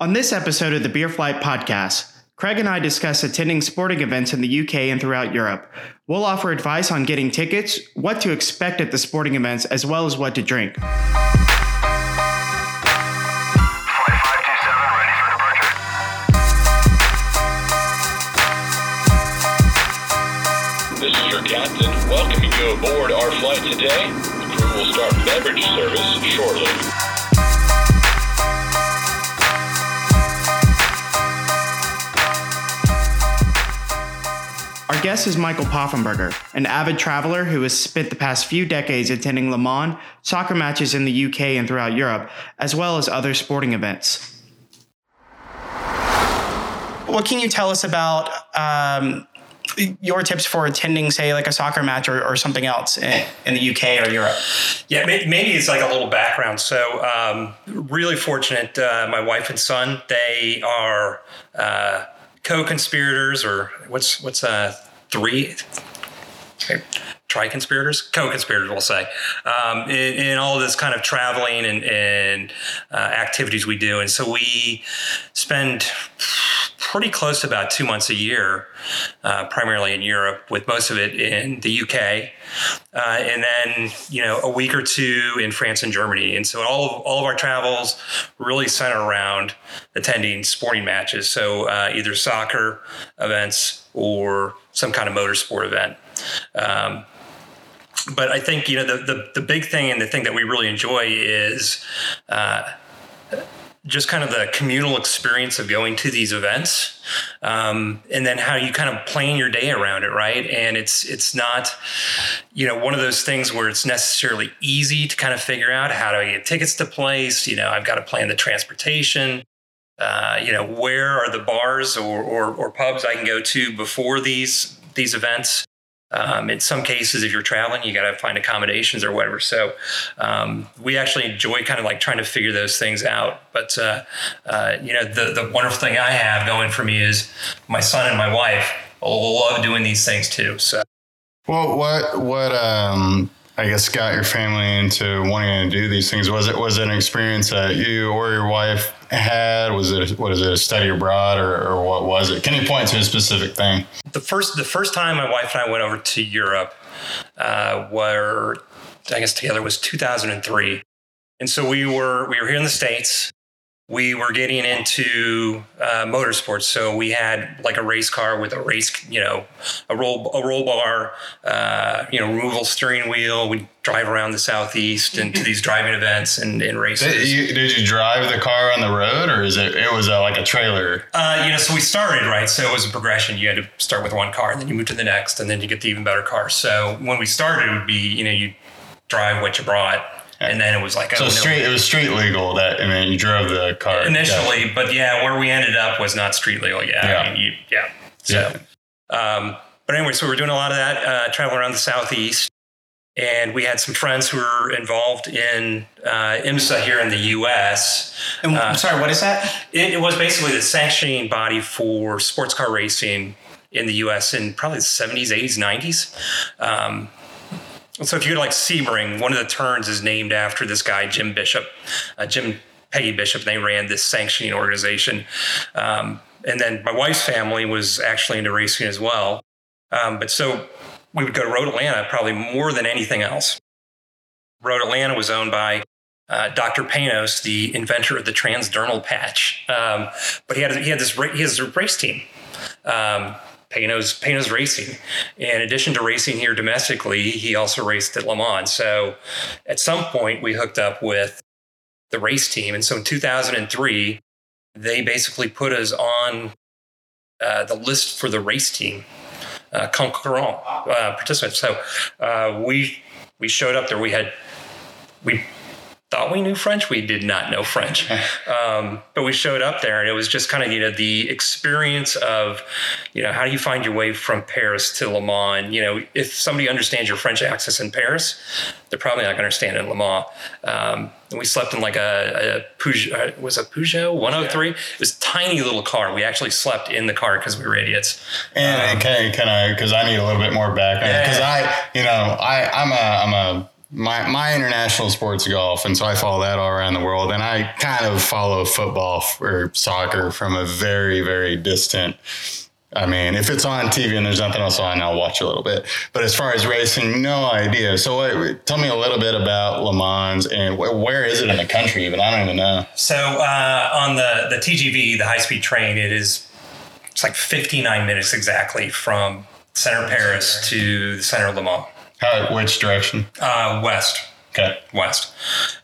On this episode of the Beer Flight podcast, Craig and I discuss attending sporting events in the UK and throughout Europe. We'll offer advice on getting tickets, what to expect at the sporting events, as well as what to drink. Flight 527 ready for departure. This is your captain welcoming you aboard our flight today. The crew will start beverage service shortly. Our guest is Michael Poffenberger, an avid traveler who has spent the past few decades attending Le Mans, soccer matches in the UK and throughout Europe, as well as other sporting events. What can you tell us about um, your tips for attending, say, like a soccer match or, or something else in, in the UK or Europe? Yeah, may- maybe it's like a little background. So, um, really fortunate. Uh, my wife and son, they are uh, co-conspirators, or what's what's uh, three tri-conspirators, co-conspirators, we'll say, um, in, in all this kind of traveling and, and uh, activities we do. And so we spend pretty close to about two months a year, uh, primarily in Europe, with most of it in the UK, uh, and then you know a week or two in France and Germany. And so all of, all of our travels really center around attending sporting matches, so uh, either soccer events or some kind of motorsport event. Um, but I think you know the, the the big thing and the thing that we really enjoy is uh, just kind of the communal experience of going to these events, um, and then how you kind of plan your day around it, right? And it's it's not you know one of those things where it's necessarily easy to kind of figure out how do I get tickets to place. You know, I've got to plan the transportation. Uh, you know, where are the bars or, or, or pubs I can go to before these these events? Um, in some cases, if you're traveling, you got to find accommodations or whatever. So um, we actually enjoy kind of like trying to figure those things out. But uh, uh, you know, the the wonderful thing I have going for me is my son and my wife love doing these things too. So Well, what what um I guess got your family into wanting to do these things? Was it was it an experience that you or your wife had? Was it what is it a study abroad or, or what was it? Can you point to a specific thing? the first the first time my wife and I went over to Europe, uh, were I guess together was 2003, and so we were we were here in the states. We were getting into uh, motorsports, so we had like a race car with a race, you know, a roll a roll bar, uh, you know, removable steering wheel. We drive around the southeast and to these driving events and, and races. Did you, did you drive the car on the road or is it it was uh, like a trailer? Uh, you know, so we started right. So it was a progression. You had to start with one car, and then you move to the next, and then you get the even better car. So when we started, it would be you know you drive what you brought, and then it was like oh, So no. street it was street legal that I mean you drove the car initially, but yeah, where we ended up was not street legal. Yeah, Yeah. I mean, you, yeah. So, um, but anyway, so we were doing a lot of that, uh, traveling around the southeast, and we had some friends who were involved in uh, IMSA here in the U.S. And Uh, I'm sorry, what is that? It, it was basically the sanctioning body for sports car racing in the U.S. in probably the 70s, 80s, 90s. Um, so if you go to like Sebring, one of the turns is named after this guy, Jim Bishop, uh, Jim Peggy Bishop. They ran this sanctioning organization. Um, and then my wife's family was actually into racing as well. Um, but so we would go to Road Atlanta probably more than anything else. Road Atlanta was owned by uh, Dr. Panoz, the inventor of the transdermal patch. Um, but he had he had this he race team. Um, Panoz Panoz Racing. In addition to racing here domestically, he also raced at Le Mans. So at some point we hooked up with the race team, and so in 2003 they basically put us on uh, the list for the race team uh, concurrent uh, participants. So uh, we we showed up there. We had we thought we knew French. We did not know French, um, but we showed up there, and it was just kind of you know the experience of you know how do you find your way from Paris to Le Mans. You know, if somebody understands your French accents in Paris, they're probably not going to understand it in Le Mans. Um, and we slept in like a, a Peugeot, uh, was a Peugeot 103. It was a tiny little car. We actually slept in the car because we were idiots. And can can I because I need a little bit more background because I you know I I'm a I'm a my my international sports golf, and so I follow that all around the world. And I kind of follow football or soccer from a very very distant. I mean, if it's on TV and there's nothing else on, I'll watch a little bit. But as far as racing, no idea. So, what, tell me a little bit about Le Mans and wh- where is it in the country? Even I don't even know. So uh, on the the TGV, the high speed train, it is it's like 59 minutes exactly from center Paris to the center of Le Mans, How? Which direction? uh, west. Okay. west.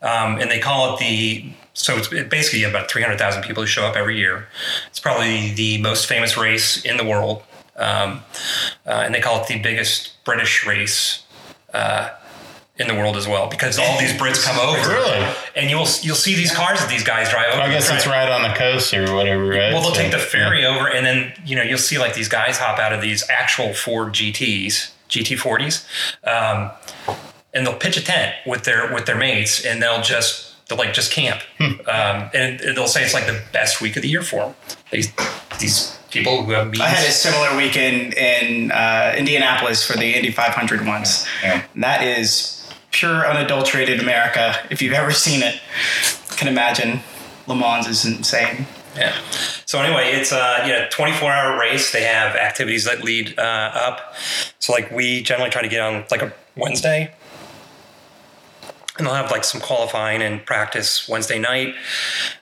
Um, and they call it the, so it's basically you have about 300,000 people who show up every year. It's probably the most famous race in the world. Um, uh, and they call it the biggest British race uh, in the world as well because all these Brits come over. Really? And you'll you'll see these cars that these guys drive over. I guess it's right on the coast or whatever, right? Well, they'll So, take the ferry yeah. over, and then you know you'll see like these guys hop out of these actual Ford GTS, GT40s, um, and they'll pitch a tent with their with their mates, and they'll just they'll like just camp, Hmm. um, and, they'll say it's like the best week of the year for them. These these people who have. I had a similar weekend in uh, Indianapolis for the Indy 500 once. Yeah. That is pure unadulterated America. If you've ever seen it, can imagine Le Mans is insane. Yeah. So anyway, it's a you know 24 hour race. They have activities that lead uh, up. So like we generally try to get on like a Wednesday, and they'll have like some qualifying and practice Wednesday night.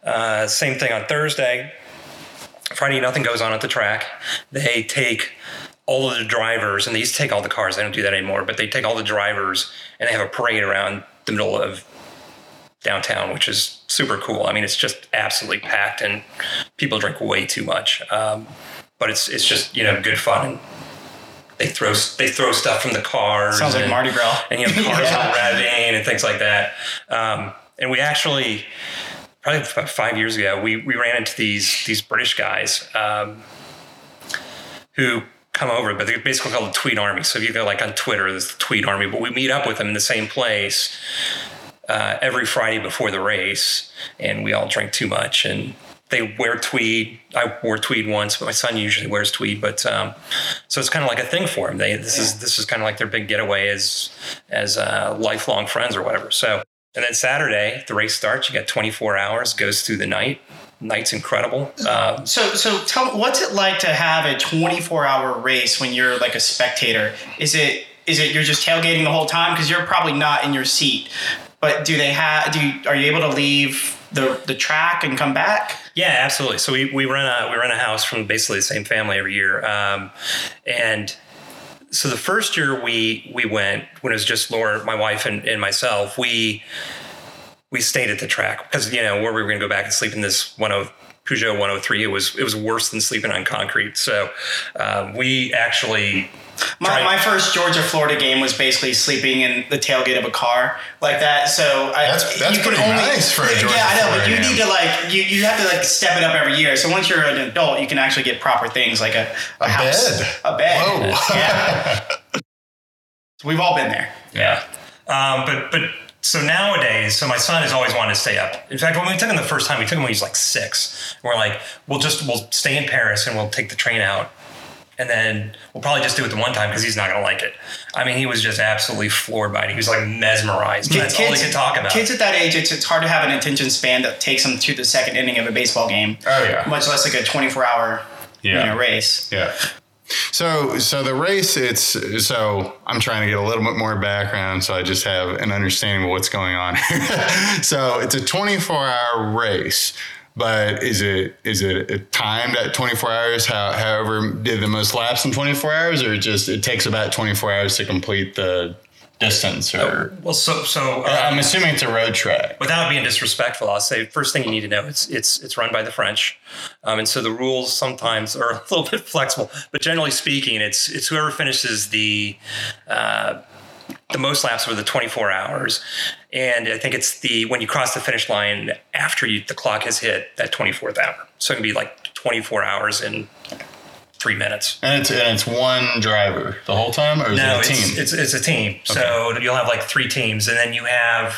Uh, same thing on Thursday. Friday, nothing goes on at the track. They take all of the drivers, and to take all the cars. They don't do that anymore, but they take all the drivers and they have a parade around the middle of downtown, which is super cool. I mean, it's just absolutely packed, and people drink way too much. Um, but it's it's just you know good fun. And they throw they throw stuff from the cars. Sounds like and, Mardi Gras. And you know cars Yeah. are revving and things like that. Um, and we actually probably about five years ago we we ran into these these British guys. Um, who come over, but they're basically called the Tweet Army. So if you go like on Twitter, there's the Tweet Army, but we meet up with them in the same place uh, every Friday before the race, and we all drink too much. And they wear tweed. I wore tweed once, but my son usually wears tweed. But um, so it's kind of like a thing for them. They this is this is kind of like their big getaway as as uh, lifelong friends or whatever. So and then Saturday the race starts. You got 24 hours, goes through the night. Night's incredible. Um, So, so tell me, what's it like to have a 24 hour race when you're like a spectator? Is it is it you're just tailgating the whole time because you're probably not in your seat? But do they have? Do you, are you able to leave the the track and come back? Yeah, absolutely. So we, we rent a we rent a house from basically the same family every year, um, and so the first year we we went when it was just Laura, my wife, and, and myself. We we stayed at the track because you know where we were going to go back and sleep in this one of Peugeot 103. It was it was worse than sleeping on concrete. So um, we actually My, my first Georgia Florida game was basically sleeping in the tailgate of a car like that. So I, That's- that's you can pretty nice for a Georgia Yeah, I know, but you game. need to like you, you have to like step it up every year. So once you're an adult, you can actually get proper things like a, a, A house, bed. a bed. Whoa. Yeah. so we've all been there. Yeah. Um, but but so nowadays, so my son has always wanted to stay up. In fact, when we took him the first time, we took him when he was like six. We're like, we'll just we'll stay in Paris and we'll take the train out, and then we'll probably just do it the one time because he's not gonna like it. I mean, he was just absolutely floored by it. He was like mesmerized. That's all he could talk about. Kids at that age, it's, it's hard to have an attention span that takes them to the second inning of a baseball game. Oh, yeah. Much less like a 24 hour Yeah. you know, race. Yeah. So, so the race, it's so I'm trying to get a little bit more background, so I just have an understanding of what's going on. so, it's a 24 hour race, but is it is it timed at 24 hours? How, however, did the most laps in 24 hours, or just it takes about 24 hours to complete the distance? Or well, so so I'm um, assuming it's a road track. without being disrespectful, I'll say first thing you need to know it's it's it's run by the French, um, and so the rules sometimes are a little bit flexible. But generally speaking, it's it's whoever finishes the uh, the most laps over the 24 hours, and I think it's the when you cross the finish line after you the clock has hit that 24th hour. So it can be like 24 hours in three minutes. And it's and it's one driver the whole time, or is No, it a it's, team? it's it's a team. So you'll have like three teams, and then you have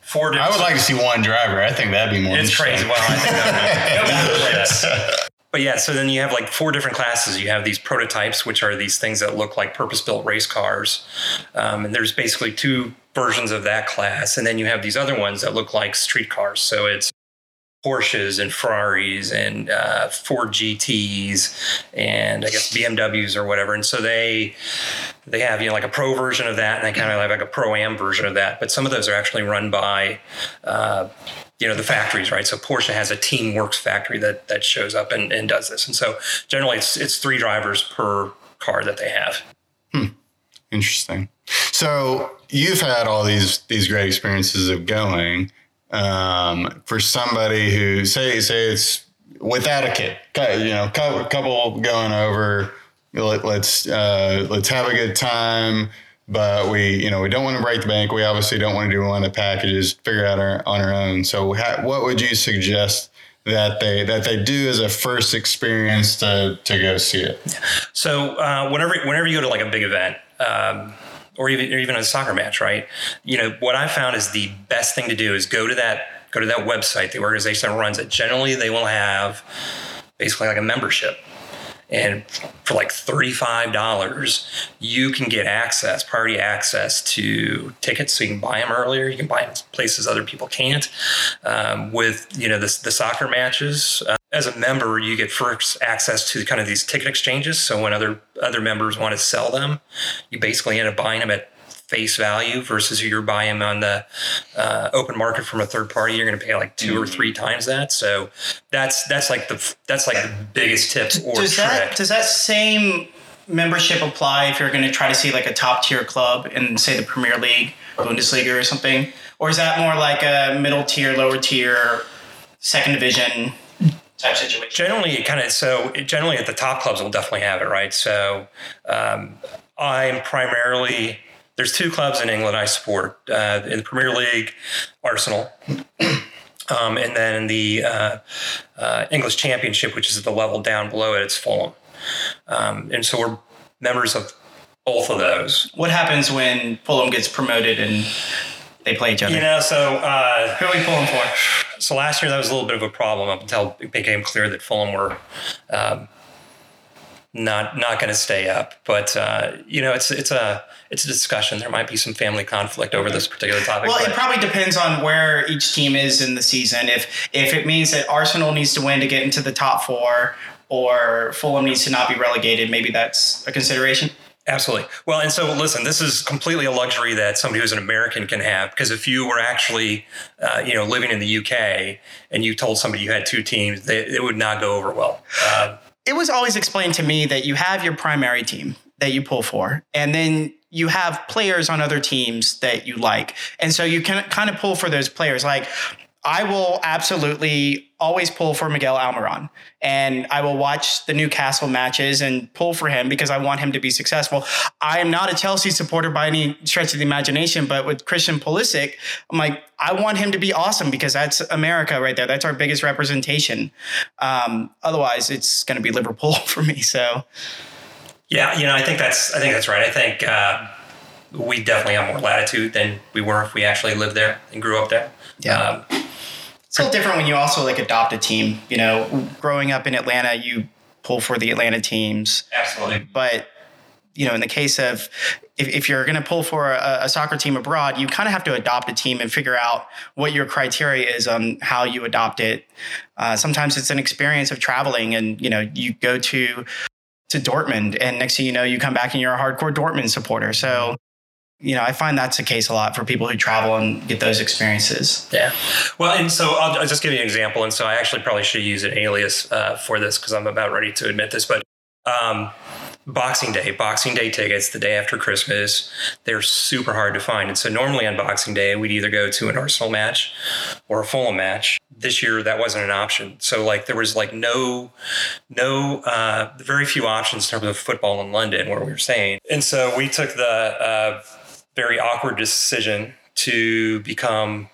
four. I would like to see one driver. I think that'd be more. It's interesting. crazy. Well, I think that would But yeah, so then you have like four different classes. You have these prototypes, which are these things that look like purpose-built race cars, um, and there's basically two versions of that class, and then you have these other ones that look like street cars. So it's Porsches and Ferraris and uh, Ford GTs and I guess BMWs or whatever. And so they they have you know like a pro version of that, and they kind of have like a pro am version of that. But some of those are actually run by uh, you know the factories, right? So Porsche has a Team Works factory that that shows up and, and does this. And so generally, it's it's three drivers per car that they have. Hmm. Interesting. So you've had all these these great experiences of going. Um, for somebody who say say it's without a kid, you know, couple, couple going over. Let, let's uh, let's have a good time, but we you know we don't want to break the bank. We obviously don't want to do one of the packages. Figure out our, on our own. So ha- what would you suggest? That they that they do as a first experience to, to go see it. So uh, whenever whenever you go to like a big event, um, or even or even a soccer match, right? You know what I found is the best thing to do is go to that go to that website, the organization that runs it. Generally, they will have basically like a membership. And for like $35, you can get access, priority access to tickets. So you can buy them earlier. You can buy them places other people can't. Um, with, you know, the, the soccer matches, uh, as a member, you get first access to kind of these ticket exchanges. So when other other members want to sell them, you basically end up buying them at face value versus if you're buying them on the uh, open market from a third party. You're going to pay like 2 or three times that. So that's that's like the that's like the biggest tip or does trick. that does that same membership apply if you're going to try to see like a top tier club in say the Premier League, Bundesliga, or something, or is that more like a middle tier, lower tier, second division type situation? generally it kind of so it, generally at the top clubs will definitely have it right so um, i'm primarily there's two clubs in england i support uh, in the premier league arsenal um, and then in the uh, uh, english championship which is at the level down below it it's fulham um, and so we're members of both of those What happens when Fulham gets promoted and they play each other? you know so uh, Who are we pulling for? so last year that was a little bit of a problem up until it became clear that Fulham were um, not not going to stay up. But uh, you know, it's it's a it's a discussion. There might be some family conflict over this particular topic. Well, it probably depends on where each team is in the season. If if it means that Arsenal needs to win to get into the top four, or Fulham needs to not be relegated, maybe that's a consideration. Absolutely. Well, and so listen, this is completely a luxury that somebody who's an American can have because if you were actually, uh, you know, living in the UK and you told somebody you had two teams, they, it would not go over well. Uh, It was always explained to me that you have your primary team that you pull for, and then you have players on other teams that you like, and so you can kind of pull for those players. Like I will absolutely always pull for Miguel Almiron, and I will watch the Newcastle matches and pull for him because I want him to be successful. I am not a Chelsea supporter by any stretch of the imagination, but with Christian Pulisic, I'm like, I want him to be awesome because that's America right there. That's our biggest representation. Um, otherwise, it's going to be Liverpool for me. So Yeah, you know, I think that's I think that's right. I think uh, we definitely have more latitude than we were if we actually lived there and grew up there. Yeah. Um, it's a little different when you also like adopt a team. You know, growing up in Atlanta, you pull for the Atlanta teams. absolutely. but you know in the case of if, if you're going to pull for a, a soccer team abroad you kind of have to adopt a team and figure out what your criteria is on how you adopt it uh, sometimes it's an experience of traveling and you know you go to to dortmund and next thing you know you come back and you're a hardcore dortmund supporter so you know i find that's the case a lot for people who travel and get those experiences Yeah. Well, and so I'll, I'll just give you an example. And so I actually probably should use an alias uh, for this because I'm about ready to admit this. But um, Boxing Day, Boxing Day tickets the day after Christmas, they're super hard to find. And so normally on Boxing Day, we'd either go to an Arsenal match or a Fulham match. This year, that wasn't an option. So like there was like no, no, uh, very few options in terms of football in London where we were staying. And so we took the uh, very awkward decision to become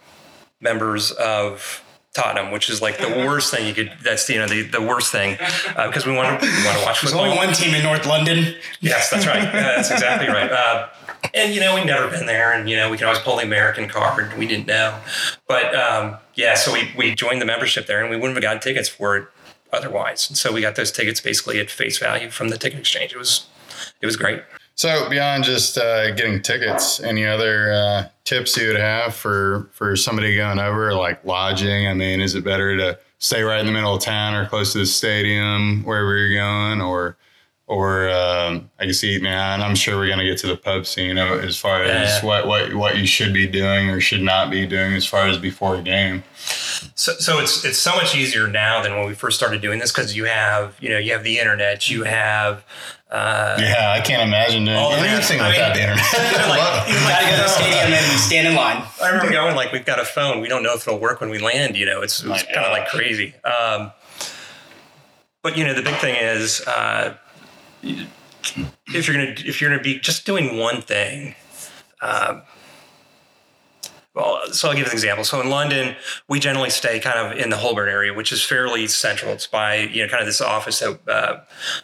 members of Tottenham, which is like the worst thing you could. That's you know the, the worst thing uh, because we want to we want to watch there's football. only one team in north london Yes, that's right. That's exactly right. Uh, and you know we've never been there, and you know we can always pull the American card. We didn't know, but um, yeah. So we we joined the membership there, and we wouldn't have gotten tickets for it otherwise. And so we got those tickets basically at face value from the ticket exchange. It was it was great. So beyond just uh, getting tickets, any other uh, tips you would have for for somebody going over, like lodging? I mean, is it better to stay right in the middle of town or close to the stadium, wherever you're going, or or um, I guess eating out? And I'm sure we're gonna get to the pub scene uh, as far as Yeah. what what what you should be doing or should not be doing as far as before a game. So, so it's it's so much easier now than when we first started doing this because you have you know you have the internet, you have uh, Yeah, I can't imagine doing All of that. anything I without mean, the internet. like, You gotta go to the stadium and stand in line. I remember going like we've got a phone, we don't know if it'll work when we land. You know, it's, it's kind of like crazy. Um, but you know, the big thing is uh, if you're gonna if you're gonna be just doing one thing. Um, well, so I'll give an example. So in London, we generally stay kind of in the Holborn area, which is fairly central. It's by you know kind of this office that uh,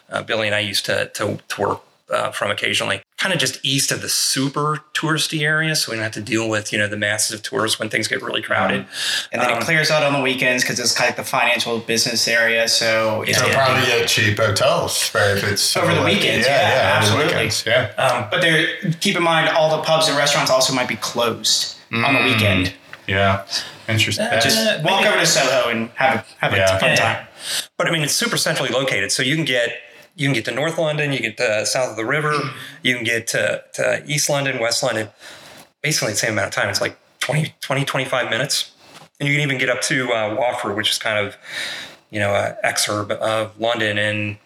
uh, Billy and I used to to, to work uh, from occasionally, kind of just east of the super touristy area, so we don't have to deal with you know the masses of tourists when things get really crowded. And then Um, it clears out on the weekends because it's kind of like the financial business area. So it's So Yeah. probably get cheap hotels, right? If it's Over the like- weekends, yeah, over the absolutely. weekends, yeah. Um, But there, keep in mind, all the pubs and restaurants also might be closed on the weekend. Yeah, interesting. Uh, Just Uh, walk maybe- over to Soho and have a have a fun Yeah. time. But I mean, it's super centrally located, so you can get you can get to North London, you get to south of the river, you can get to, to East London, West London, basically the same amount of time. It's like 20, 20 25 minutes, and you can even get up to uh, Watford, which is kind of you know a exurb of London in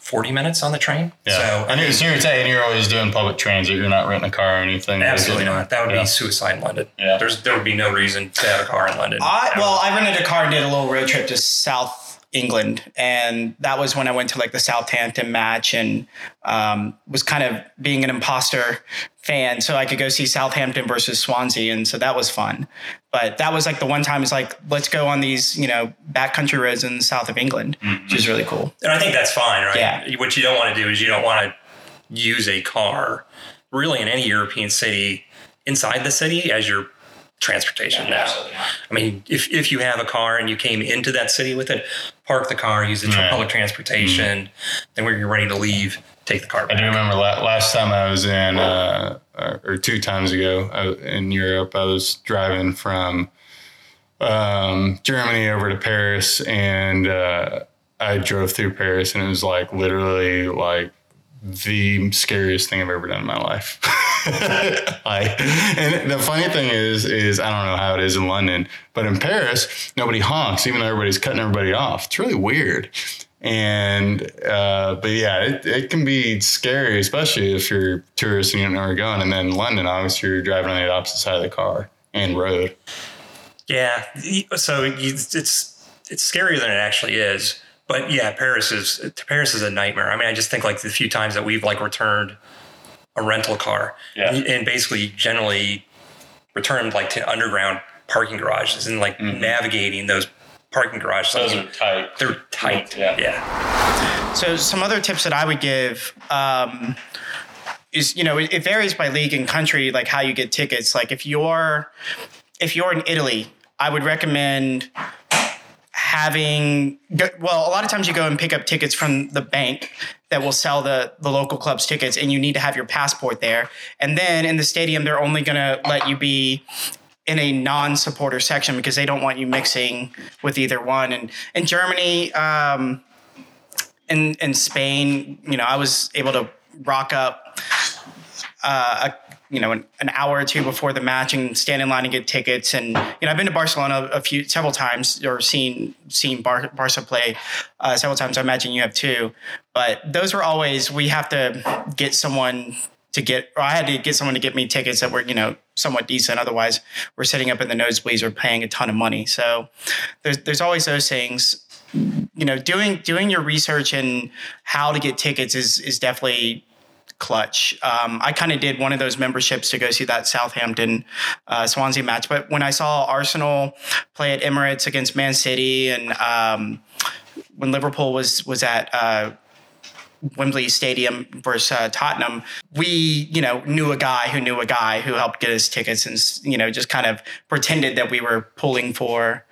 forty minutes on the train. Yeah. So I knew, so you're saying you're always doing public transit. You're not renting a car or anything. Absolutely not. That would Yeah. be suicide in London. Yeah. There's there would be no reason to have a car in London. I well, I rented a car and did a little road trip to South England, and that was when I went to like the Southampton match and um, was kind of being an imposter fan, so I could go see Southampton versus Swansea, and so that was fun. But that was like the one time it's like let's go on these you know backcountry roads in the south of England, which is really cool. And I think that's fine, right? Yeah. What you don't want to do is you don't want to use a car really in any European city inside the city as your transportation now. I mean, if, if you have a car and you came into that city with it, park the car, use it for Right. public transportation, then when you're ready to leave, take the car I do remember last time I was in, uh, or or two times ago in Europe, I was driving from um, Germany over to Paris, and uh, I drove through Paris, and it was like literally like the scariest thing I've ever done in my life. like, and the funny thing is, is I don't know how it is in London, but in Paris, nobody honks, even though everybody's cutting everybody off. It's really weird. And uh, but yeah, it, it can be scary, especially if you're tourist and you don't know where you're going. And then London, obviously, you're driving on the opposite side of the car and road. Yeah. So it's it's scarier than it actually is. But yeah, Paris is Paris is a nightmare. I mean, I just think like the few times that we've like returned a rental car, Yeah. and, and basically generally returned like to underground parking garages and like navigating those parking garages. I mean, tight. they're tight. Yeah. yeah. So some other tips that I would give um, is you know it, it varies by league and country like how you get tickets. Like if you're if you're in Italy, I would recommend having well a lot of times you go and pick up tickets from the bank that will sell the the local club's tickets and you need to have your passport there. And then in the stadium they're only going to let you be in a non-supporter section because they don't want you mixing with either one. And in germany um, in in Spain, you know, I was able to rock up, uh, you know, an, an hour or two before the match and stand in line and get tickets. And you know, I've been to Barcelona a few, several times, or seen seen Bar- Barca play uh, several times. I imagine you have too. But those were always we have to get someone to get, or I had to get someone to get me tickets that were you know somewhat decent. Otherwise, we're sitting up in the nosebleeds or paying a ton of money. So there's there's always those things you know doing doing your research and how to get tickets is is definitely clutch. Um, I kind of did one of those memberships to go see that Southampton uh, Swansea match, but when I saw Arsenal play at Emirates against Man City and um, when Liverpool was was at uh, Wembley Stadium versus uh, Tottenham, we you know knew a guy who knew a guy who helped get us tickets and you know just kind of pretended that we were pulling for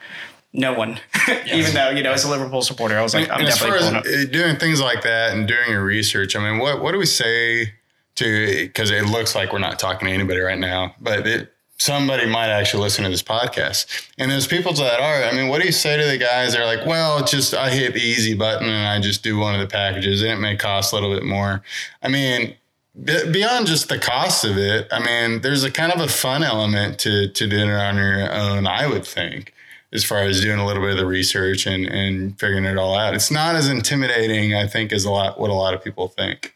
no one, even though you know as a Liverpool supporter, I was like, I'm And as far definitely as doing things like that and doing your research, I mean, what what do we say to because it looks like we're not talking to anybody right now, but it somebody might actually listen to this podcast. And there's people that are. I mean, what do you say to the guys that are like, well, just I hit the easy button and I just do one of the packages and it may cost a little bit more. I mean, beyond just the cost of it, I mean, there's a kind of a fun element to to doing it on your own, I would think. As far as doing a little bit of the research and, and figuring it all out, it's not as intimidating, I think, as a lot what a lot of people think.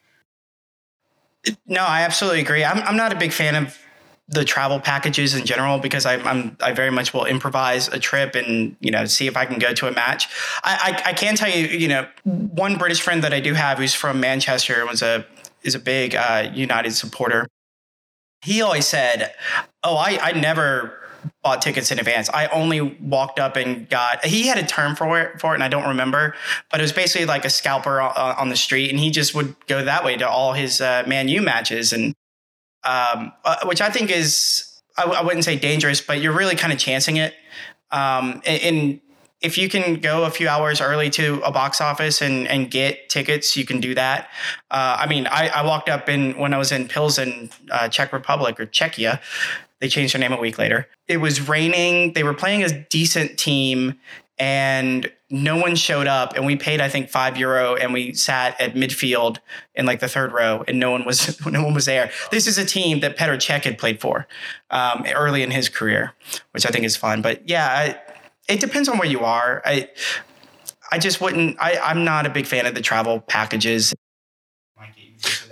No, I absolutely agree. I'm, I'm not a big fan of the travel packages in general because I, I'm I very much will improvise a trip and you know see if I can go to a match. I, I, I can tell you you know one British friend that I do have who's from Manchester was a is a big uh, United supporter. He always said, "Oh, I I never." Bought tickets in advance. I only walked up and got. He had a term for it, for it, and I don't remember, but it was basically like a scalper on, the street, and he just would go that way to all his uh, Man U matches, and um, uh, which I think is I, I wouldn't say dangerous, but you're really kind of chancing it. Um, and, and if you can go a few hours early to a box office and, and get tickets, you can do that. Uh, I mean, I, I walked up in when I was in Pilsen, uh, Czech Republic or Czechia. They changed their name a week later. It was raining. They were playing a decent team, and no one showed up. And we paid, I think, five euro, and we sat at midfield in like the third row, and no one was no one was there. This is a team that Petr Cech had played for um, early in his career, which I think is fun. But yeah, I, it depends on where you are. I I just wouldn't. I, I'm not a big fan of the travel packages.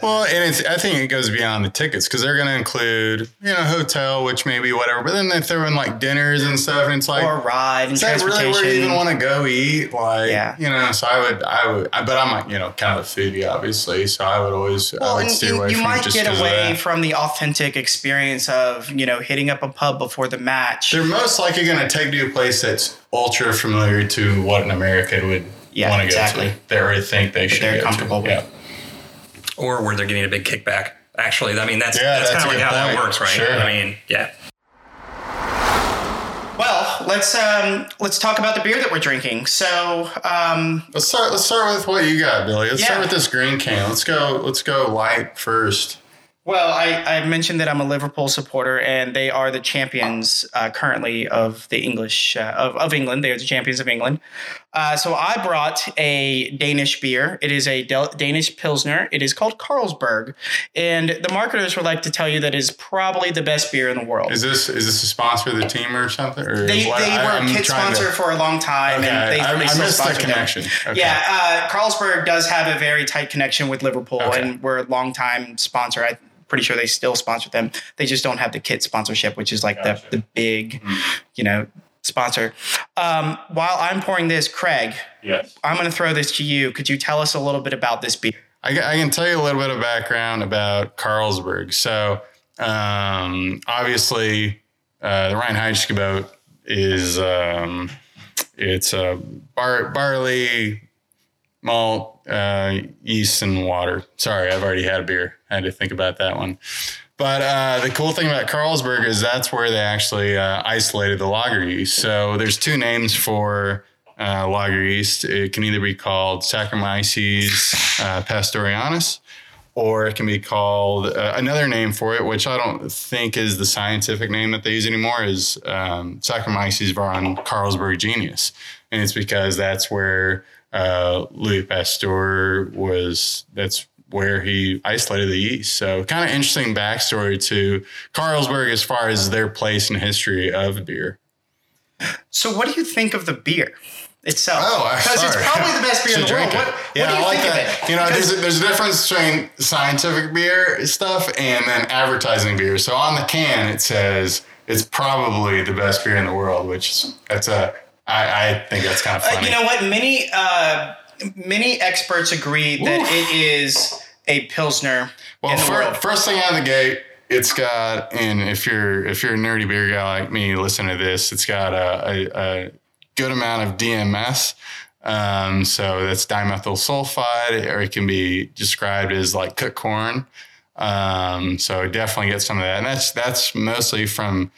Well, and it's I think it goes beyond the tickets because they're going to include you know hotel, which may be whatever, but then they throw in like dinners and stuff, and it's like or a ride and is that really where you even want to go eat? Like, Yeah. you know, so I would, I would, but I'm like, you know, kind of a foodie, obviously. So I would always, I well, would and steer you, away you from might get away from the authentic experience of you know hitting up a pub before the match. They're most likely going to take you to a place that's ultra familiar to what an American would Yeah, want to exactly. go to. They already think they should. they're go to. comfortable with. Yeah. Or where they're getting a big kickback. Actually, I mean that's Yeah, that's, that's kind of like good how that works, right? Sure. I mean, yeah. Well, let's um, let's talk about the beer that we're drinking. So um, Let's start. Let's start with what you got, Billy. Let's Yeah. start with this green can. Let's go. Let's go light first. Well, I, I mentioned that I'm a Liverpool supporter, and they are the champions uh, currently of the English uh, of, of England. They are the champions of England. Uh, so I brought a Danish beer. It is a Del- Danish pilsner. It is called Carlsberg, and the marketers would like to tell you that it is probably the best beer in the world. Is this is this a sponsor of the team or something? Or they, they I- were a kit trying to- sponsor for a long time, Okay, and they, I, they I missed the connection. Okay. Yeah, uh, Carlsberg does have a very tight connection with Liverpool, Okay. and we're a long time sponsor. I'm pretty sure they still sponsor them. They just don't have the kit sponsorship, which is like Gotcha. the the big, Hmm. you know, sponsor. Um, while I'm pouring this, Craig, Yes. I'm going to throw this to you. Could you tell us a little bit about this beer? I, I can tell you a little bit of background about Carlsberg. So, um, obviously, uh, the Reinheitsgebot boat is um, it's a bar, barley, malt, uh, yeast, and water. Sorry, I've already had a beer. I had to think about that one. But uh, the cool thing about Carlsberg is that's where they actually uh, isolated the lager yeast. So there's two names for uh, lager yeast. It can either be called Saccharomyces uh, pastorianus, or it can be called uh, another name for it, which I don't think is the scientific name that they use anymore, is um, Saccharomyces von carlsbergensis. And it's because that's where uh, Louis Pasteur was, that's where he isolated the yeast. So, kind of interesting backstory to Carlsberg as far as their place in history of beer. So, what do you think of the beer itself? Oh, because it's probably the best beer in Should the world. drink What, it. what yeah, do you I like think that. of it? You know, there's a, there's a difference between scientific beer stuff and then advertising beer. So on the can it says it's probably the best beer in the world, which is that's a I, I think that's kind of Uh, funny. you know what? Many uh, many experts agree that it is a pilsner well, in the fir- world. first thing out of the gate, it's got and if you're if you're a nerdy beer guy like me, listen to this. It's got a, a, a good amount of DMS. Um, so that's dimethyl sulfide, or it can be described as like cooked corn. Um, so definitely get some of that, and that's that's mostly from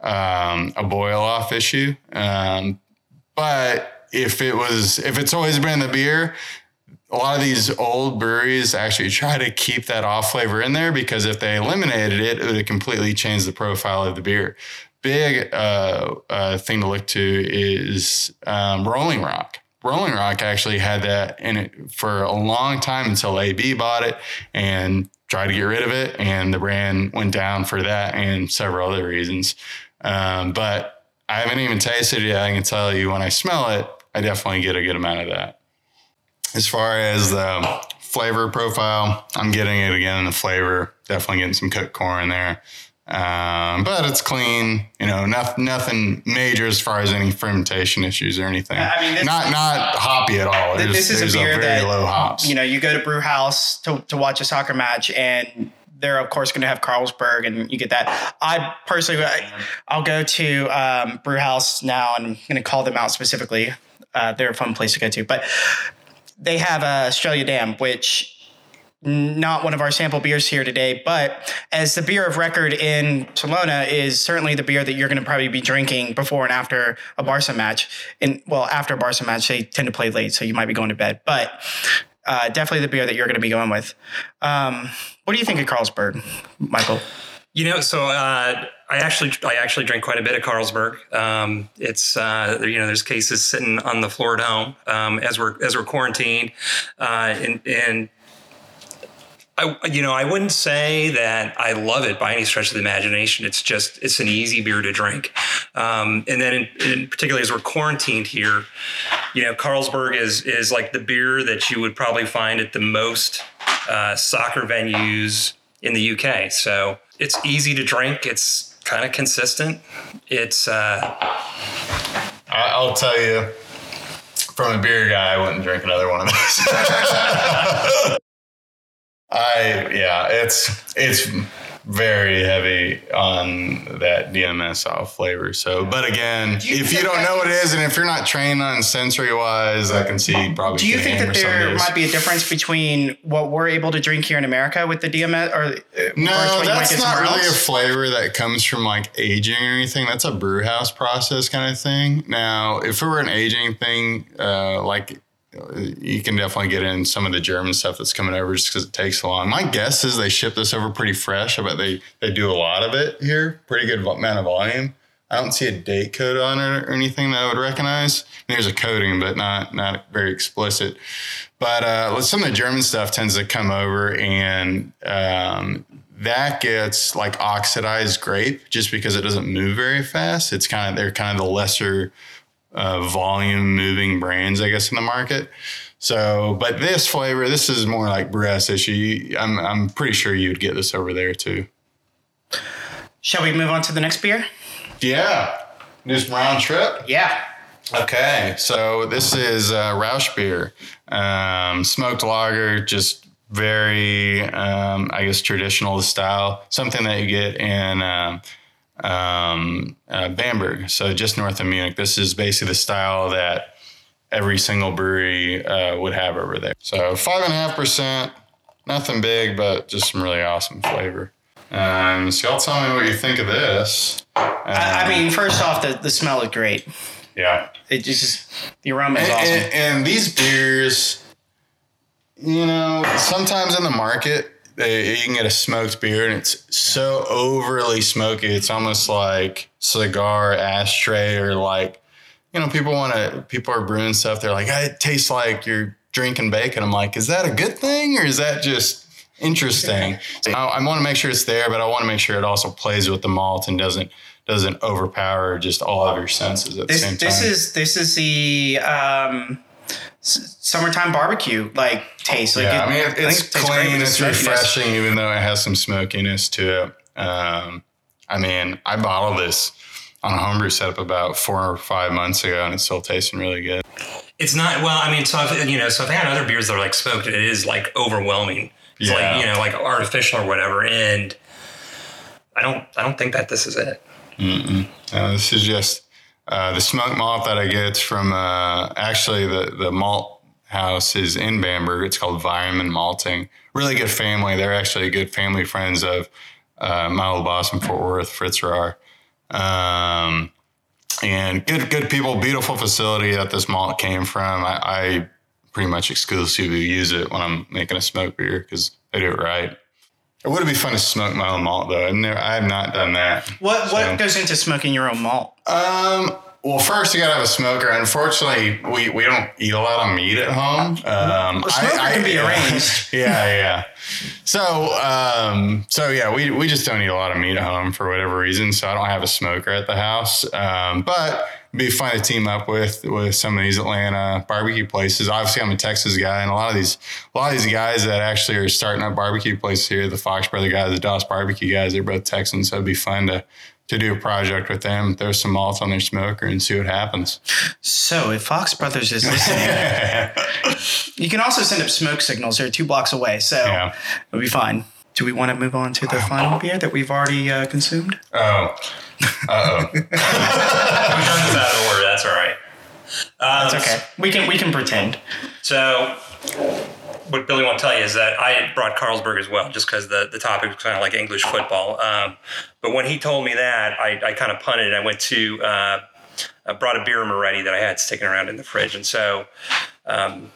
um, a boil off issue. Um, but if it was if it's always been the beer, a lot of these old breweries actually try to keep that off flavor in there because if they eliminated it, it would have completely changed the profile of the beer. Big uh, uh, thing to look to is um, Rolling Rock. Rolling Rock actually had that in it for a long time until AB bought it and tried to get rid of it, and the brand went down for that and several other reasons. Um, but I haven't even tasted it yet. I can tell you when I smell it, I definitely get a good amount of that. As far as the flavor profile, I'm getting it again in the flavor. Definitely getting some cooked corn there. Um, but it's clean, you know, nothing, nothing major as far as any fermentation issues or anything. I mean, not not hoppy at all. There's- this is a beer very that low hops. you know you go to brew house to, to watch a soccer match and they're of course going to have Carlsberg and you get that. I personally, I, I'll go to um, brew house now and I'm going to call them out specifically. Uh, they're a fun place to go to, but they have uh, Estrella Damm, which not one of our sample beers here today, but as the beer of record in Barcelona is certainly the beer that you're going to probably be drinking before and after a Barca match. And well, after a Barca match, they tend to play late, so you might be going to bed. But uh, definitely the beer that you're going to be going with. Um, what do you think of Carlsberg, Michael? You know, so uh, I actually I actually drink quite a bit of Carlsberg. Um, it's uh, you know there's cases sitting on the floor at home um, as we're as we're quarantined, uh, and and I you know I wouldn't say that I love it by any stretch of the imagination. It's just it's an easy beer to drink, um, and then in, in particularly as we're quarantined here, you know Carlsberg is is like the beer that you would probably find at the most uh, soccer venues in the UK. So it's easy to drink. It's kind of consistent. It's uh, I'll tell you, from a beer guy, I wouldn't drink another one of those. I yeah, it's it's very heavy on that DMS flavor. So, but again, you if you don't know what it is- and if you're not trained on sensory wise, I can see probably. Do you think that there might be a difference between what we're able to drink here in America with the DMS, or uh, No, that's not really else? a flavor that comes from like aging or anything. That's a brew house process kind of thing. Now, if it were an aging thing, uh, like you can definitely get in some of the German stuff that's coming over just because it takes so long. My guess is they ship this over pretty fresh. I bet they they do a lot of it here, pretty good amount of volume. I don't see a date code on it or anything that I would recognize. There's a coding, but not not very explicit. But uh, some of the German stuff tends to come over, and um, that gets like oxidized grape just because it doesn't move very fast. It's kind of they're kind of the lesser uh, volume moving brands, I guess, in the market. So, but this flavor, this is more like breast issue. I'm I'm pretty sure you'd get this over there too. Shall we move on to the next beer? Yeah, just round trip. Yeah. Okay, so this is uh, Rauchbier, um, smoked lager, just very, um, I guess, traditional style. Something that you get in um, um, uh, Bamberg, so just north of Munich. This is basically the style that every single brewery uh, would have over there. So five and a half percent, nothing big, but just some really awesome flavor. Um, so y'all tell me what you think of this. I, I mean, first off, the, the smell is great. Yeah. It just the aroma is and, awesome. and, and these beers, you know, sometimes in the market, they, you can get a smoked beer and it's so overly smoky. It's almost like cigar ashtray or like, you know, people want to, people are brewing stuff. They're like, "Ah, it tastes like you're drinking bacon. I'm like, is that a good thing or is that just interesting? So I, I want to make sure it's there, but I want to make sure it also plays with the malt and doesn't, doesn't overpower just all of your senses at this the same time. this is this is the um, summertime barbecue like taste. Like yeah, it- I mean, it, think it's it clean, with it's refreshing, even though it has some smokiness to it. Um, I mean, I bottled this on a homebrew setup about four or five months ago, and it's still tasting really good. it's not well. I mean, so if, you know, so if I had other beers that are like smoked, it is like overwhelming. It's Yeah. like you know, like artificial or whatever. And I don't, I don't think that this is it. Uh, this is just uh, the smoked malt that I get from uh, actually the the malt house is in Bamberg. It's called Weyermann Malting. Really good family. They're actually good family friends of uh, my old boss in Fort Worth, Fritz Rahr. Um, and good good people, beautiful facility that this malt came from. I, I pretty much exclusively use it when I'm making a smoke beer because I do it right. It would be fun to smoke my own malt though, and I have not done that. What what So- goes into smoking your own malt? Um. Well, first you gotta have a smoker. Unfortunately, we, we don't eat a lot of meat at home. Um, smoker can be arranged. yeah, yeah. So, um, so yeah, we we just don't eat a lot of meat at home for whatever reason. So I don't have a smoker at the house. Um, but it'd be fun to team up with with some of these Atlanta barbecue places. Obviously, I'm a Texas guy, and a lot of these a lot of these guys that actually are starting up barbecue places here, the Fox Brother guys, the Das Barbecue guys, they're both Texans. So it'd be fun to to do a project with them, throw some malts on their smoker, and see what happens. So if Fox Brothers is listening, you can also send up smoke signals. They're two blocks away, so Yeah. it'll be fine. Do we want to move on to the final beer that we've already uh, consumed? Oh, uh oh. We turned this out of order. That's all right. Um, It's okay. We can we can pretend. So, what Billy won't tell you is that I brought Carlsberg as well, just because the, the topic was kind of like English football. Um, but when he told me that, I, I kind of punted. I went to, uh, I brought a Birra Moretti that I had sticking around in the fridge. And so, um,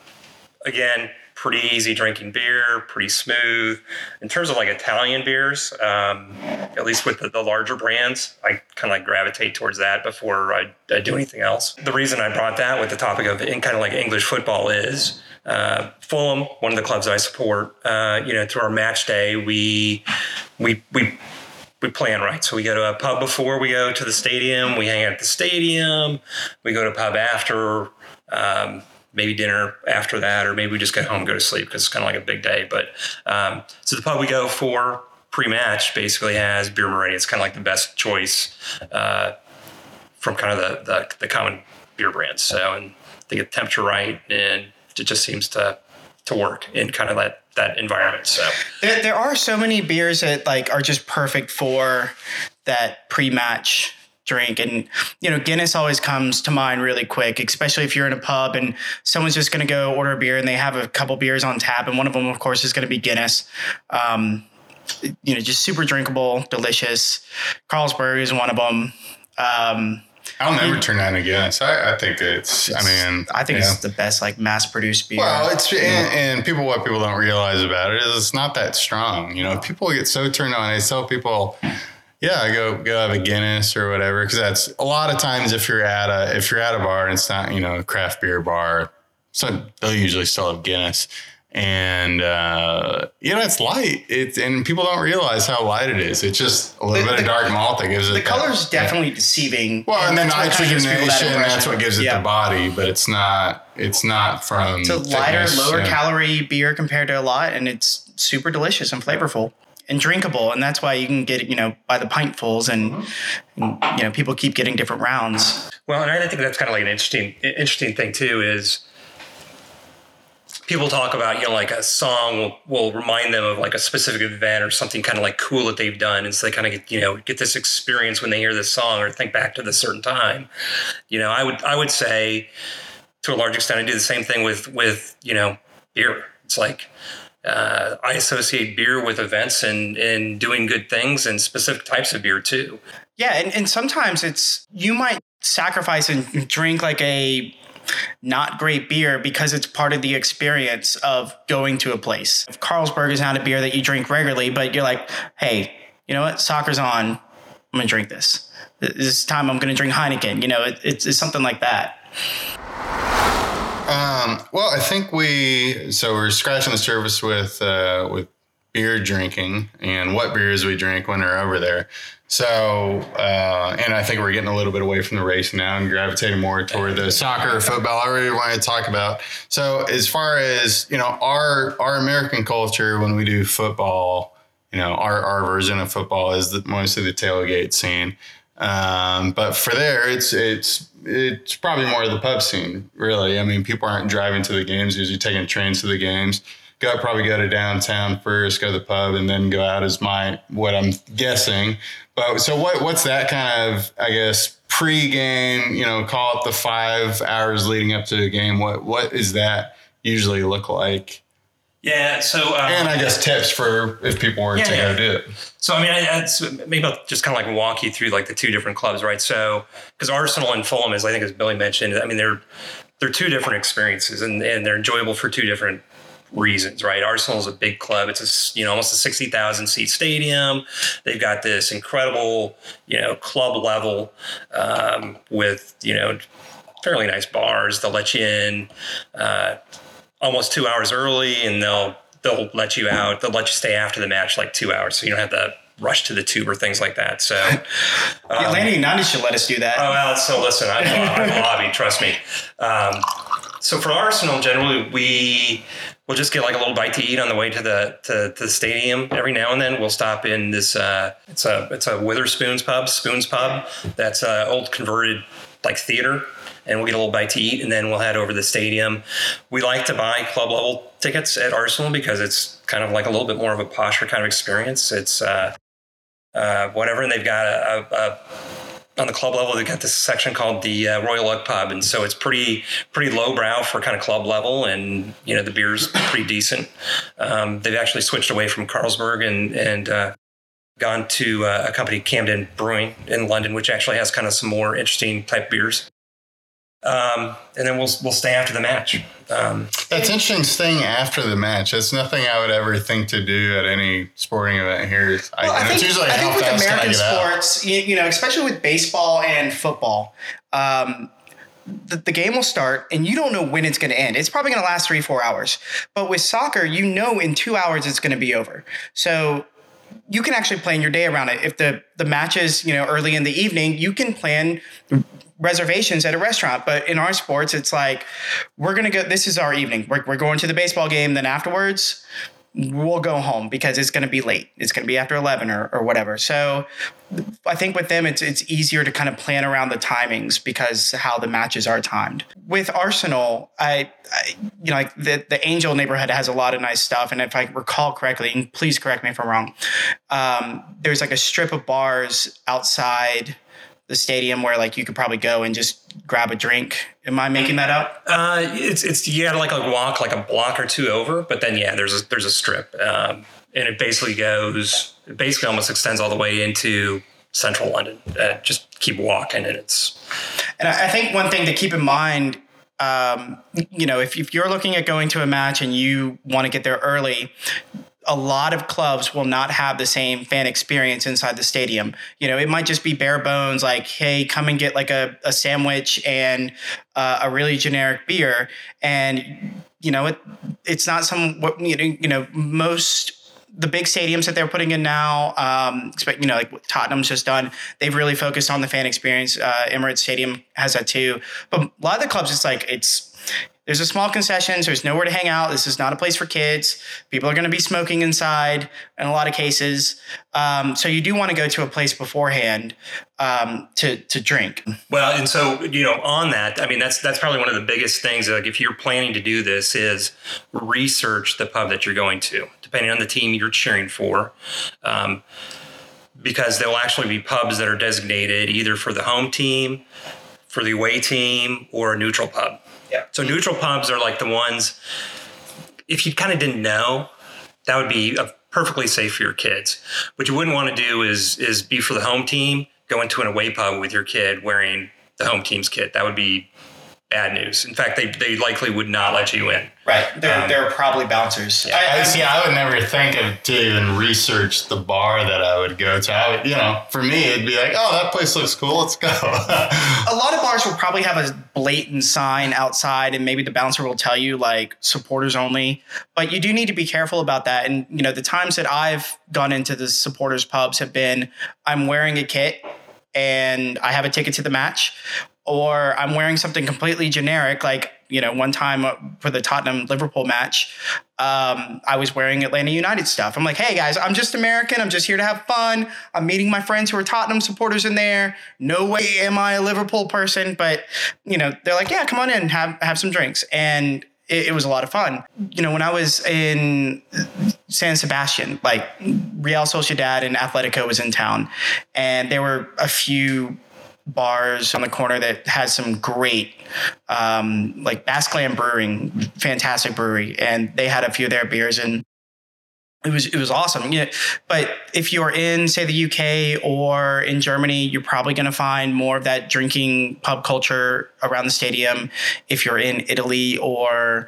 again, pretty easy drinking beer, pretty smooth. In terms of like Italian beers, um, at least with the, the larger brands, I kind of like gravitate towards that before I, I do anything else. The reason I brought that with the topic of in kind of like English football is uh, Fulham, one of the clubs I support. Uh, you know, through our match day, we we we we plan right. So we go to a pub before we go to the stadium. We hang out at the stadium. We go to a pub after. Um, maybe dinner after that, or maybe we just go home and go to sleep because it's kind of like a big day. But um, so the pub we go for pre-match basically has Birra Moretti. It's kind of like the best choice uh, from kind of the, the the common beer brands. So and they get the temperature right, and it just seems to to work in kind of that that environment. So. There, there are so many beers that like are just perfect for that pre-match drink and you know guinness always comes to mind really quick especially if you're in a pub and someone's just going to go order a beer and they have a couple beers on tap and one of them of course is going to be guinness. Um, you know just super drinkable delicious. Carlsberg is one of them um, I'll never turn down a Guinness. I, I think it's. I mean, i think yeah. it's the best like mass produced beer Well, it's and, and people what people don't realize about it is it's not that strong. You know, people get so turned on. I tell people, yeah, go go have a Guinness or whatever because that's a lot of times if you're at a if you're at a bar and it's not you know a craft beer bar, so they'll usually still have Guinness. And uh, you know it's light. It's and people don't realize how light it is. It's just a little The- bit of the- dark malt that gives it. the that- color's yeah. definitely deceiving Well, and, the that's kind of that nitrogenation, that's what gives it Yeah. the body, but it's not. It's not from. It's a lighter, thickness, lower yeah. calorie beer compared to a lot, and it's super delicious and flavorful and drinkable. And that's why you can get it, you know, by the pintfuls, and, and you know, people keep getting different rounds. Well, and I think that's kind of like an interesting interesting thing too is people talk about you know like a song will, will remind them of like a specific event or something kind of like cool that they've done, and so they kind of get you know get this experience when they hear this song or think back to this certain time. You know, I would I would say to a large extent I do the same thing with with you know beer. It's like uh, I associate beer with events and and doing good things and specific types of beer too. Yeah, and, and sometimes it's you might sacrifice and drink like a not great beer because it's part of the experience of going to a place. If Carlsberg is not a beer that you drink regularly, but you're like, hey, you know what? Soccer's on. I'm gonna drink this. This time I'm gonna drink Heineken. You know, it, it's, it's something like that. Um, well, I think we so we're scratching the surface with uh, with beer drinking and what beers we drink when we're over there. So, uh, and I think we're getting a little bit away from the race now and gravitating more toward the soccer, football. I really want to talk about. So, as far as you know, our our American culture when we do football, you know, our our version of football is the, mostly the tailgate scene. Um, but for there, it's it's it's probably more of the pub scene, really. I mean, people aren't driving to the games; usually taking trains to the games. Go probably go to downtown first, go to the pub, and then go out. Is my what I'm guessing. But so what? What's that kind of? I guess pre-game. You know, call it the five hours leading up to the game. What what is that usually look like? Yeah. So um, And I guess tips for if people were Yeah, to yeah. go do it. So I mean, I, it's, maybe I'll just kind of like walk you through like the two different clubs, right? So because Arsenal and Fulham is, I think, as Billy mentioned, I mean, they're they're two different experiences, and and they're enjoyable for two different reasons, right? Arsenal is a big club. It's a you know almost a sixty thousand seat stadium. They've got this incredible you know club level um, with you know fairly nice bars. They'll let you in uh, almost two hours early, and they'll they'll let you out. They'll let you stay after the match like two hours, so you don't have to rush to the tube or things like that. So. The Atlanta United should let us do that. Oh well, so listen, I'm, I lobby. Trust me. Um, so for Arsenal, generally we will just get like a little bite to eat on the way to the to, to the stadium. Every now and then we'll stop in this. Uh, it's a it's a Wetherspoons pub, Spoons pub. That's a old converted like theater. And we'll get a little bite to eat, and then we'll head over to the stadium. We like to buy club level tickets at Arsenal because it's kind of like a little bit more of a posher kind of experience. It's uh, uh, whatever, and they've got a, a, a on the club level, they've got this section called the uh, Royal Oak Pub, and so it's pretty pretty lowbrow for kind of club level, and you know the beer's pretty decent. Um, they've actually switched away from Carlsberg and and uh, gone to uh, a company Camden Brewing in London, which actually has kind of some more interesting type beers. Um, and then we'll we'll stay after the match. Um, That's interesting staying after the match. That's nothing I would ever think to do at any sporting event here. I, Well, I and think, it's usually I think with fast can I American sports, you, you know, especially with baseball and football, um, the, the game will start and you don't know when it's going to end. It's probably going to last three, four hours. But with soccer, you know in two hours it's going to be over. So you can actually plan your day around it. If the the match is you know early in the evening, you can plan reservations at a restaurant. But in our sports, it's like we're gonna go. This is our evening. We're we're going to the baseball game. Then afterwards, we'll go home because it's going to be late. It's going to be after 11 or, or whatever. So I think with them, it's, it's easier to kind of plan around the timings because how the matches are timed. With Arsenal, I, I you know, like the, the Angel neighborhood has a lot of nice stuff. And if I recall correctly, and please correct me if I'm wrong, um, there's like a strip of bars outside the stadium where like you could probably go and just grab a drink. Am I making that up? Uh, it's it's you got to like a walk like a block or two over, but then yeah, there's a there's a strip, um, and it basically goes, it basically almost extends all the way into central London. Uh, just keep walking, and it's And I I think one thing to keep in mind, um, you know, if, if you're looking at going to a match and you want to get there early, a lot of clubs will not have the same fan experience inside the stadium. You know, it might just be bare bones, like, hey, come and get like a, a sandwich and uh, a really generic beer. And, you know, it it's not some, you know, you know most the big stadiums that they're putting in now, um, expect you know like what Tottenham's just done, they've really focused on the fan experience. Uh, Emirates Stadium has that too, but a lot of the clubs, it's like it's there's a small concessions. There's nowhere to hang out. This is not a place for kids. People are going to be smoking inside in a lot of cases. Um, so you do want to go to a place beforehand um, to to drink. Well, and so you know, on that, I mean, that's that's probably one of the biggest things. Like, if you're planning to do this, is research the pub that you're going to, depending on the team you're cheering for, um, because there will actually be pubs that are designated either for the home team, for the away team, or a neutral pub. Yeah. So neutral pubs are like the ones. If you kind of didn't know, that would be perfectly safe for your kids. What you wouldn't want to do is is be for the home team, go into an away pub with your kid wearing the home team's kit. That would be bad news. In fact, they, they likely would not let you in. Right. There, Um, there are probably bouncers. I, I see. I would never think of to even research the bar that I would go to. I would, you know, for me, it'd be like, oh, that place looks cool. Let's go. a lot of bars will probably have a blatant sign outside and maybe the bouncer will tell you like supporters only but you do need to be careful about that and you know the times that i've gone into the supporters pubs have been i'm wearing a kit and i have a ticket to the match or i'm wearing something completely generic like you know one time for the tottenham liverpool match um, I was wearing Atlanta United stuff. I'm like, hey guys, I'm just American. I'm just here to have fun. I'm meeting my friends who are Tottenham supporters in there. No way am I a Liverpool person, but you know, they're like, yeah, come on in, have have some drinks, and it, it was a lot of fun. You know, when I was in San Sebastian, like Real Sociedad and Atletico was in town, and there were a few bars on the corner that has some great um, like Basqueland Brewing, fantastic brewery, and they had a few of their beers and it was it was awesome. But if you're in say the UK or in Germany, you're probably going to find more of that drinking pub culture around the stadium. If you're in Italy or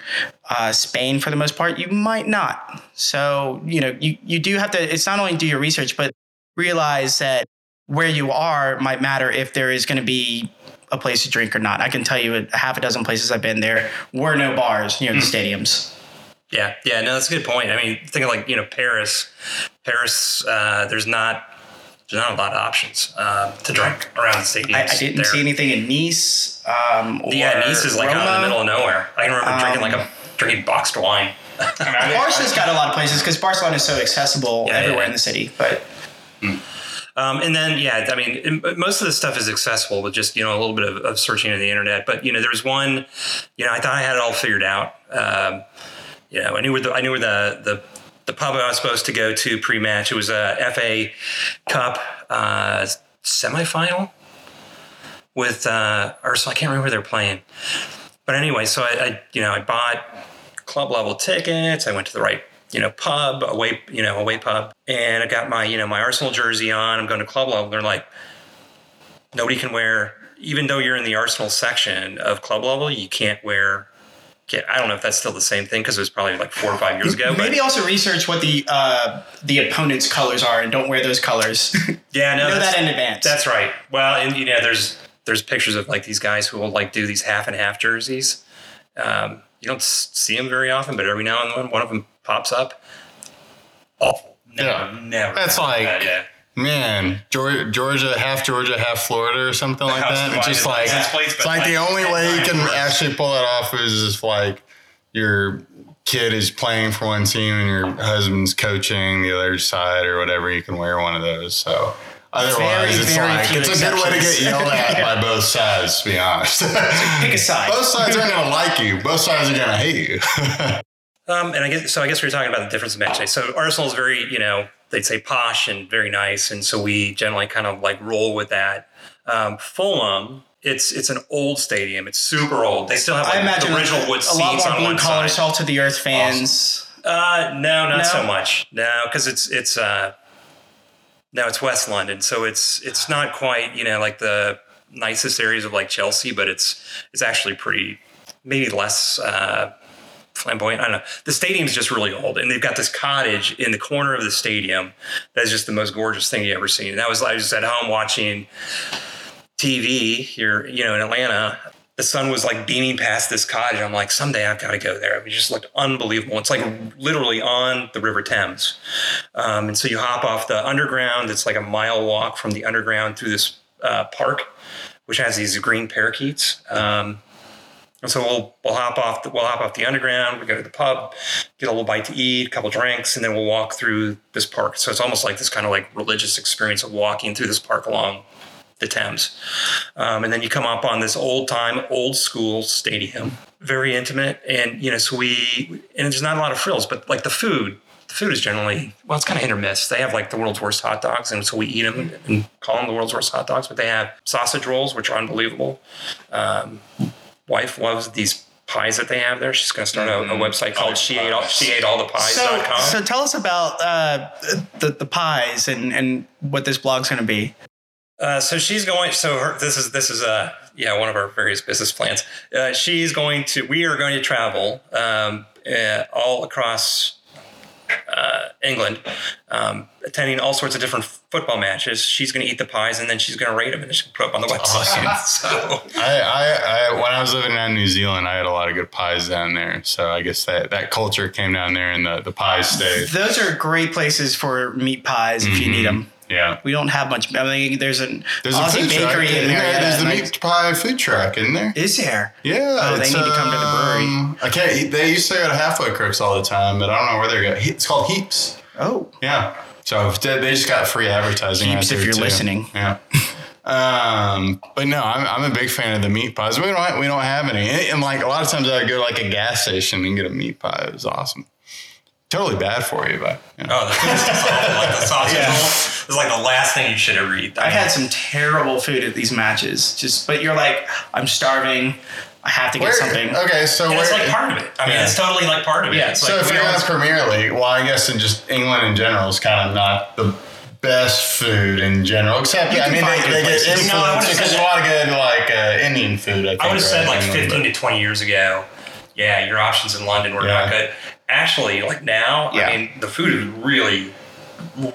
uh, Spain, for the most part, you might not. So you know you you do have to. It's not only do your research, but realize that where you are might matter if there is going to be a place to drink or not. I can tell you a half a dozen places I've been there were no bars near the stadiums. Yeah, yeah, no, that's a good point. I mean, think of like you know Paris. Paris, uh, there's not there's not a lot of options uh, to drink around the stadiums. I, I didn't there. see anything in Nice. Um, or Yeah, Nice is like out in the middle of nowhere. I can remember drinking like a drinking boxed wine. Barca's got a lot of places because Barcelona is so accessible Yeah, everywhere yeah. in the city. But Um, and then, yeah, I mean, most of the stuff is accessible with just, you know, a little bit of, of searching on the internet. But, you know, there was one, you know, I thought I had it all figured out. Um, you know, I knew where the, I knew where the, the, the pub I was supposed to go to pre-match. It was a FA Cup uh, semifinal with, uh, so I can't remember they're playing. But anyway, so I, I, you know, I bought club level tickets. I went to the right, you know, pub, away, you know, away pub, and I got my, you know, my Arsenal jersey on. I'm going to club level. They're like, nobody can wear, even though you're in the Arsenal section of club level, you can't wear. I don't know if that's still the same thing because it was probably like four or five years ago. maybe but also research what the uh, the opponent's colors are and don't wear those colors. yeah, no, know that in advance. That's right. Well, and you know, there's there's pictures of like these guys who will like do these half and half jerseys. Um, you don't see them very often, but every now and then one of them pops up. Awful. Never, Yeah. never. That's happened. like- Uh, yeah. Man, Georgia, Georgia, half Georgia, half Florida, or something like that. It's just divided like license plates, it's but like the only way you can worse. actually pull that off is if like your kid is playing for one team and your husband's coaching the other side or whatever. You can wear one of those. So otherwise, Very, it's very like it's a good way to get exceptions. yelled at by both sides. To be honest, Pick a side. both sides aren't gonna like you. Both sides are gonna hate you. Um, and I guess so. I guess we were talking about the difference in match. So Arsenal is very, you know, they'd say posh and very nice, and so we generally kind of like roll with that. Um, Fulham, it's it's an old stadium. It's super old. They still have like, I imagine the original wood a seats lot more on blue one collar, side. salt of the earth fans. Uh, no, not No? so much. No, because it's it's uh, no, it's West London, so it's it's not quite you know like the nicest areas of like Chelsea, but it's it's actually pretty maybe less uh, flamboyant. I don't know. The stadium's just really old, and they've got this cottage in the corner of the stadium that's just the most gorgeous thing you ever seen. And that was I was at home watching TV here, you know, in Atlanta. The sun was like beaming past this cottage. I'm like, someday I've got to go there. It just looked unbelievable. It's like literally on the River Thames. Um, and so you hop off the underground. It's like a mile walk from the underground through this uh, park, which has these green parakeets. Um, and so we'll we'll hop off the, we'll hop off the underground. We go to the pub, get a little bite to eat, a couple drinks, and then we'll walk through this park. So it's almost like this kind of like religious experience of walking through this park along the Thames. Um, and then you come up on this old time, old school stadium, very intimate. And, you know, so we, and there's not a lot of frills, but like the food, the food is generally, well, it's kind of hit or miss. They have like the world's worst hot dogs. And so we eat them and call them the world's worst hot dogs, but they have sausage rolls, which are unbelievable. Um, wife loves these pies that they have there. She's going to start a, a website called She Ate All, she ate all the So, so tell us about uh, the the pies and and what this blog's going to be. Uh, so she's going. So her, this is this is uh yeah one of our various business plans. Uh, she's going to. We are going to travel um, uh, all across uh, England, um, attending all sorts of different football matches. She's going to eat the pies and then she's going to rate them and she's going to put up on the website. so I, I, I, when I was living down in New Zealand, I had a lot of good pies down there. So I guess that, that culture came down there and the, the pies stayed. Those are great places for meat pies if you need them. Yeah. We don't have much. I mean, there's an Mm-hmm. There's a Aussie food truck. bakery in in there. Marietta. There's the and I- meat pie food truck in there. Is there? Yeah. Oh, they it's, need to come to the brewery. um, I can't. They used to go to Halfway Crooks all the time, but I don't know where they're going. It's called Heaps. Oh, Yeah. So they, they just got free advertising. Heaps if you're too. listening. Yeah. Um, but no, I'm, I'm a big fan of the meat pies. We don't have, we don't have any, and, and like a lot of times I go to like a gas station and get a meat pie. It was awesome. Totally bad for you, but you know. oh, the food just awful. Like the sausage Yeah. roll is like the last thing you should ever eat. I've had some terrible food at these matches. Just, but you're like, I'm starving. I have to get Where- something. Okay, so And it's like part of it. I mean, Yeah. it's totally like part of it. Yeah. It's so like if you're in don't- the Premier League, well, I guess in just England in general is kind of not the best food in general. Except You I mean, they, they get influenced No, I would've because said there's a lot of good like uh, Indian food. I, think, I would have said like in 15 England, to 20 years ago, yeah, your options in London were Yeah. not good. Actually, like now, Yeah. I mean, the food is really,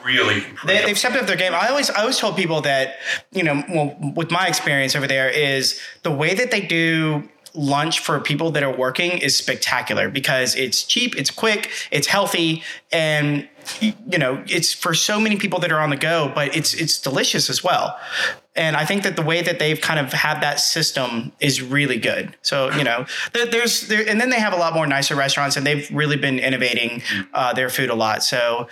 really improved. They, they've stepped up their game. I always, I always told people that, you know, well, with my experience over there, is the way that they do lunch for people that are working is spectacular because it's cheap, it's quick, it's healthy, and you know, it's for so many people that are on the go, but it's it's delicious as well. And I think that the way that they've kind of had that system is really good. So you know, there's there, and then they have a lot more nicer restaurants, and they've really been innovating uh, their food a lot. So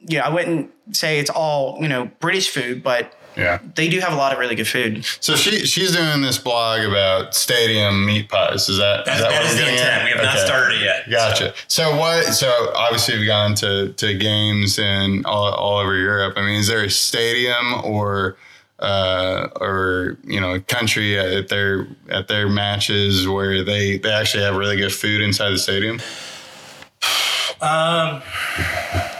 you know, I wouldn't say it's all you know British food, but Yeah. they do have a lot of really good food. So she she's doing this blog about stadium meat pies. Is that That, is that, that what is I'm the intent. at? We have not started it yet. Gotcha. So what? So obviously you've gone to to games and all, all over Europe. I mean, is there a stadium or uh, or you know a country at their at their matches where they they actually have really good food inside the stadium? Um, Or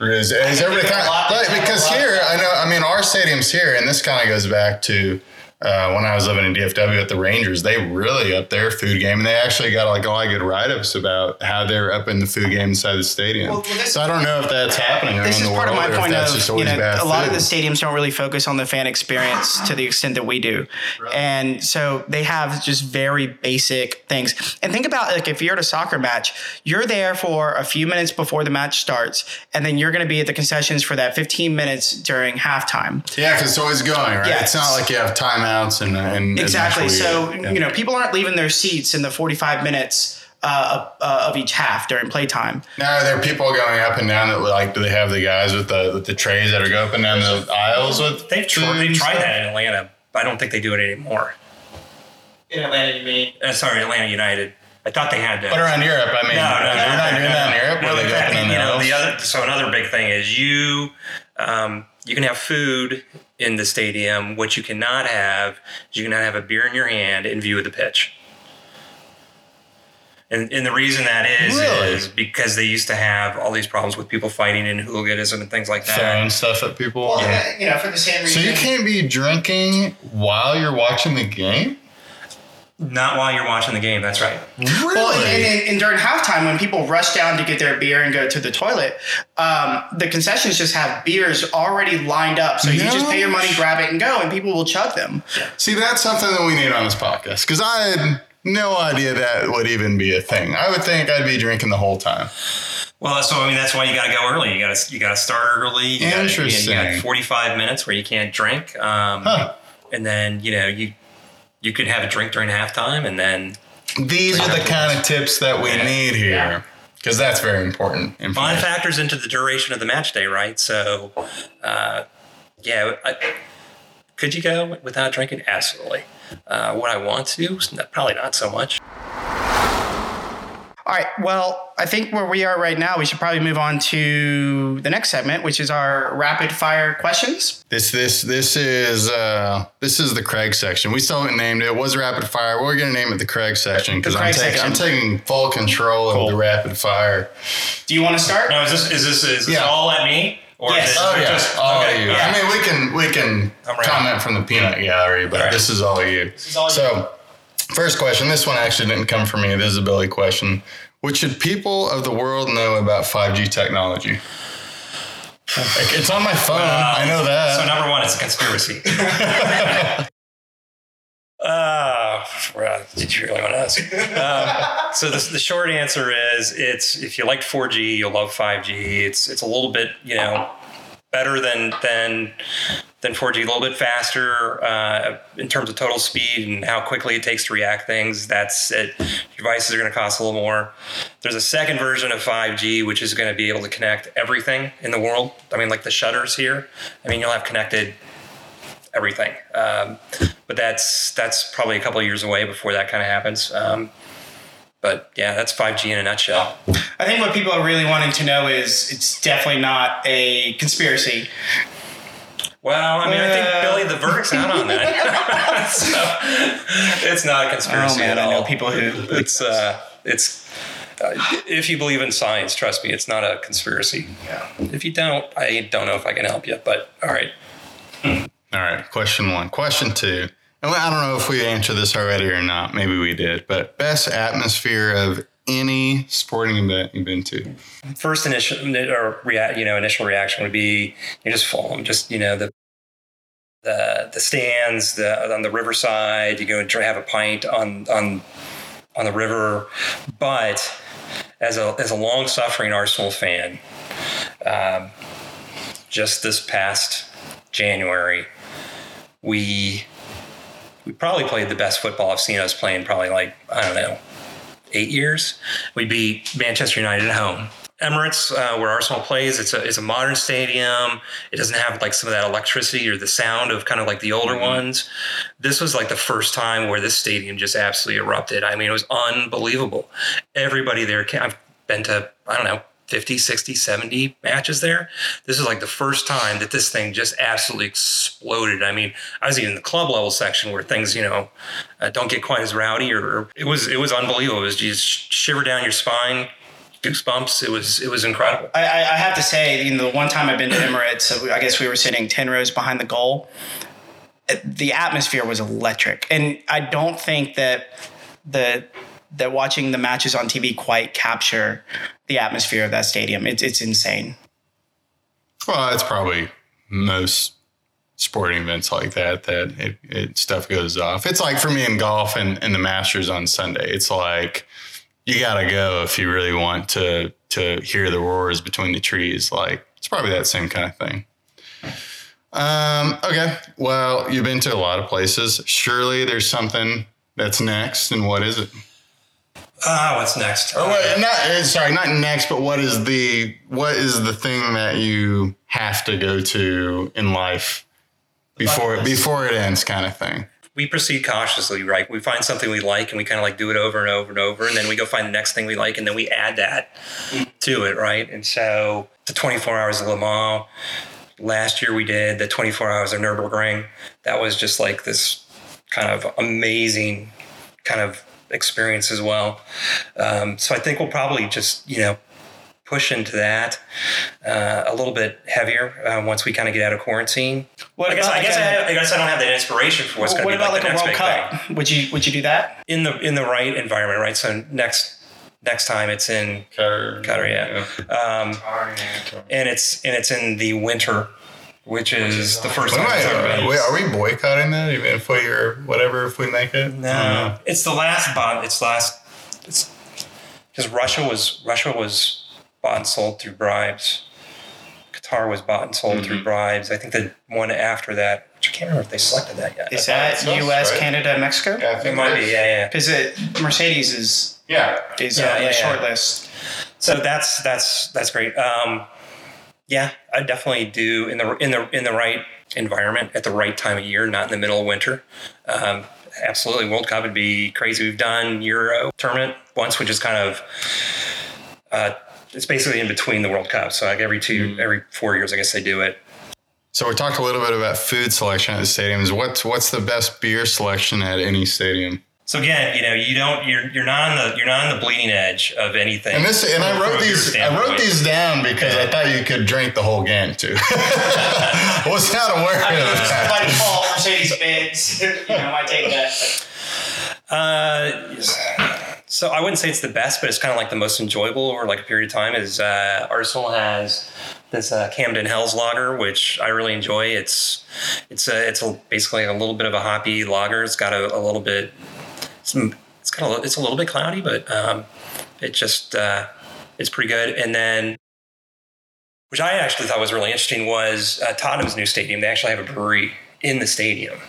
is, is everybody kind of, like, we have a because here I know I mean our stadiums here and this kind of goes back to uh, when I was living in DFW at the Rangers they really up their food game and they actually got like a lot of good write ups about how they're up in the food game inside the stadium. Well, well, so I don't know if that's happening This is part of my point of you know a lot of the stadiums don't really focus on the fan experience to the extent that we do, and so they have just very basic things. And think about like if you're at a soccer match, you're there for a few minutes before the match starts, and then you're going to be at the concessions for that 15 minutes during halftime. Yeah, because it's always going, right? Yeah. It's not like you have timeouts and and Exactly. eventually- So yeah. you know, people aren't leaving their seats in the 45 minutes. Uh, uh, of each half during playtime. Now, are there people going up and down that like? Do they have the guys with the with the trays that are going up and down the aisles with? they've, tr- they've tried that in Atlanta. but I don't think they do it anymore. In Atlanta, you mean? Uh, sorry, Atlanta United. I thought they had that. But around Europe, I mean, No, no, you're no, not no, doing no. that in Europe. No, where they go up fact, and down you know, the other. So another big thing is you, um, you can have food in the stadium. What you cannot have is you cannot have a beer in your hand in view of the pitch. And, and the reason that is Really? is because they used to have all these problems with people fighting and hooliganism and things like that. throwing stuff at people. Well, Yeah. you know, for the same reason. So you can't be drinking while you're watching the game. Not while you're watching the game. That's right. Really? Well, and, and, and during halftime, when people rush down to get their beer and go to the toilet, um, the concessions just have beers already lined up. So you just pay your money, grab it, and go, and people will chug them. See, that's something that we need on this podcast because I had no idea that would even be a thing. I would think I'd be drinking the whole time. Well, so I mean, that's why you got to go early. You got to you got to start early. You gotta- Interesting. You got 45 minutes where you can't drink, um, Huh. and then you know you you can have a drink during halftime, and then These are the kind of tips that we need here because that's very important. fun information. factors into the duration of the match day, right? So, uh, yeah, I, could you go without drinking? Absolutely. Uh, would I want to? Probably not so much. All right. Well, I think where we are right now, we should probably move on to the next segment, which is our rapid fire questions. This this this is uh this is the Craig section. We still haven't named it. It was rapid fire. We're gonna name it the Craig section because I'm Craig taking I'm taking full control of the rapid fire. Do you want to start? No, is this is this is this Yeah. all at me? Or Yes. is this Oh yeah, just all okay, you. yeah. I mean, we can we can I'm ready. comment from the peanut gallery, but All right. this is all you. This is all you. First question. This one actually didn't come from me. This is a Billy question. What should people of the world know about 5G technology? It's on my phone. I know that. So number one, it's a conspiracy. uh, well, did you really want to ask? Um, so the, the short answer is it's if you liked 4G, you'll love 5G. It's it's a little bit you know better than than than 4G, a little bit faster uh, in terms of total speed and how quickly it takes to react things. That's it. Devices are going to cost a little more. There's a second version of 5G which is going to be able to connect everything in the world. I mean, like the shutters here. I mean, you'll have connected everything. Um, but that's that's probably a couple of years away before that kind of happens. Um, but yeah, that's 5G in a nutshell. I think what people are really wanting to know is it's definitely not a conspiracy. Well, I mean, I think Uh. Billy, the verdict's out on that. so, it's not a Oh conspiracy man, at I all. know people who. It's uh, it's uh, if you believe in science, trust me, it's not a conspiracy. Yeah. If you don't, I don't know if I can help you. But all right, All right, question one. Question two. I don't know if we answered this already or not. Maybe we did. But best atmosphere of any sporting event you've been to? first initial or rea- you know initial reaction would be you're just full. Just you know the the the stands the on the riverside. You go and have a pint on on on the river, but as a as a long suffering Arsenal fan, um, just this past January, we we probably played the best football I've seen us playing probably like I don't know eight years. We beat Manchester United at home. Emirates, uh, where Arsenal plays, it's a it's a modern stadium. It doesn't have like some of that electricity or the sound of kind of like the older ones. This was like the first time where this stadium just absolutely erupted. I mean, it was unbelievable. Everybody there, I've been to I don't know 50, 60, 70 matches there. This is like the first time that this thing just absolutely exploded. I mean, I was even in the club level section where things, you know, uh, don't get quite as rowdy or, or it was it was unbelievable. It was just shiver down your spine, goosebumps. It was it was incredible. I, I have to say, you know, the one time I've been to Emirates, I guess we were sitting ten rows behind the goal. The atmosphere was electric, and I don't think that the that watching the matches on TV quite capture the atmosphere of that stadium. It's it's insane. Well, it's probably most sporting events like that that it, it stuff goes off. It's like for me in golf and, and the Masters on Sunday. It's like you gotta go if you really want to to hear the roars between the trees. Like it's probably that same kind of thing. Um, okay. Well, you've been to a lot of places. Surely there's something that's next, and what is it? Ah, what's next? Oh wait, not uh, sorry, not next, but what is the what is the thing that you have to go to in life before before it ends, kind of thing? we proceed cautiously, right? We find something we like and we kind of like do it over and over and over. And then we go find the next thing we like and then we add that to it, right? And so the 24 hours of Le Mans, last year we did the 24 hours of Nürburgring. That was just like this kind of amazing kind of experience as well. Um, so I think we'll probably just, you know, push into that uh, a little bit heavier uh, once we kind of get out of quarantine. What I guess, about I, guess like I, a- have, I guess I don't have the inspiration for what's going to what be about like, like, the a next World big thing Cup? Would you would you do that? in the in the right environment, right? So next next time it's in Qatar, yeah, um, and it's and it's in the winter, which is the first What am time. it's ever been. wait, are we boycotting that even if we are whatever if we make it? No, it's the last bond. It's last. It's because Russia was Russia was bought and sold through bribes. Qatar was bought and sold through bribes. I think the one after that, which I can't remember if they selected that yet. Is that us, U.S., right? Canada, Mexico? Yeah, I it might be, yeah, yeah. Because it Mercedes is Yeah. is Yeah, uh, on yeah, the yeah. short list. So that's that's that's great. Um, yeah, I definitely do in the in the in the right environment at the right time of year, not in the middle of winter. Um, absolutely, World Cup would be crazy. We've done Euro tournament once, which is kind of uh, it's basically in between the World Cup. So like every two every four years, I guess they do it. So we talked a little bit about food selection at the stadiums. What's what's the best beer selection at any stadium? So again, you know, you don't you're you're not on the you're not on the bleeding edge of anything. And this and I wrote these I wrote these down because I thought you could drink the whole game too. Was not aware of that. By default, Mercedes Benz. You know, I take that. Uh, so I wouldn't say it's the best, but it's kind of like the most enjoyable over like a period of time. Is uh, Arsenal has this uh, Camden Hells lager, which I really enjoy. It's it's a, it's a, basically a little bit of a hoppy lager. It's got a, a little bit. It's, it's got a, li- it's a little bit cloudy, but um, it just uh, it's pretty good. And then. Which I actually thought was really interesting was uh, Tottenham's new stadium. They actually have a brewery in the stadium. Um,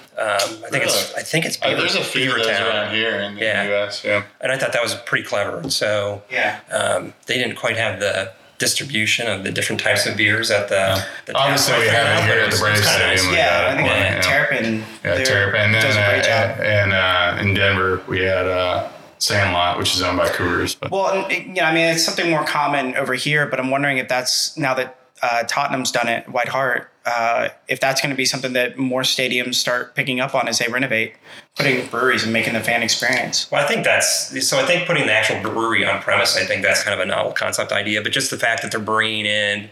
I think it's I think it's Beaver, around here in the Yeah. U.S. Yeah. and I thought that was pretty clever. So Yeah. um, they didn't quite have the distribution of the different types of beers at the. the Obviously, we have it here at the was- Braves kinda nice. Stadium. Yeah, got I think one, yeah. Terrapin. Yeah, they're- Terrapin. And then does a great uh, job. and uh, in Denver we had uh, Sandlot, which is owned by Coors. But Well, and, it- you know, I mean, it's something more common over here, but I'm wondering if that's now that uh, Tottenham's done it, White Hart. Uh, if that's going to be something that more stadiums start picking up on as they renovate, putting breweries and making the fan experience. Well, I think that's so. I think putting the actual brewery on premise, I think that's kind of a novel concept idea. But just the fact that they're bringing in,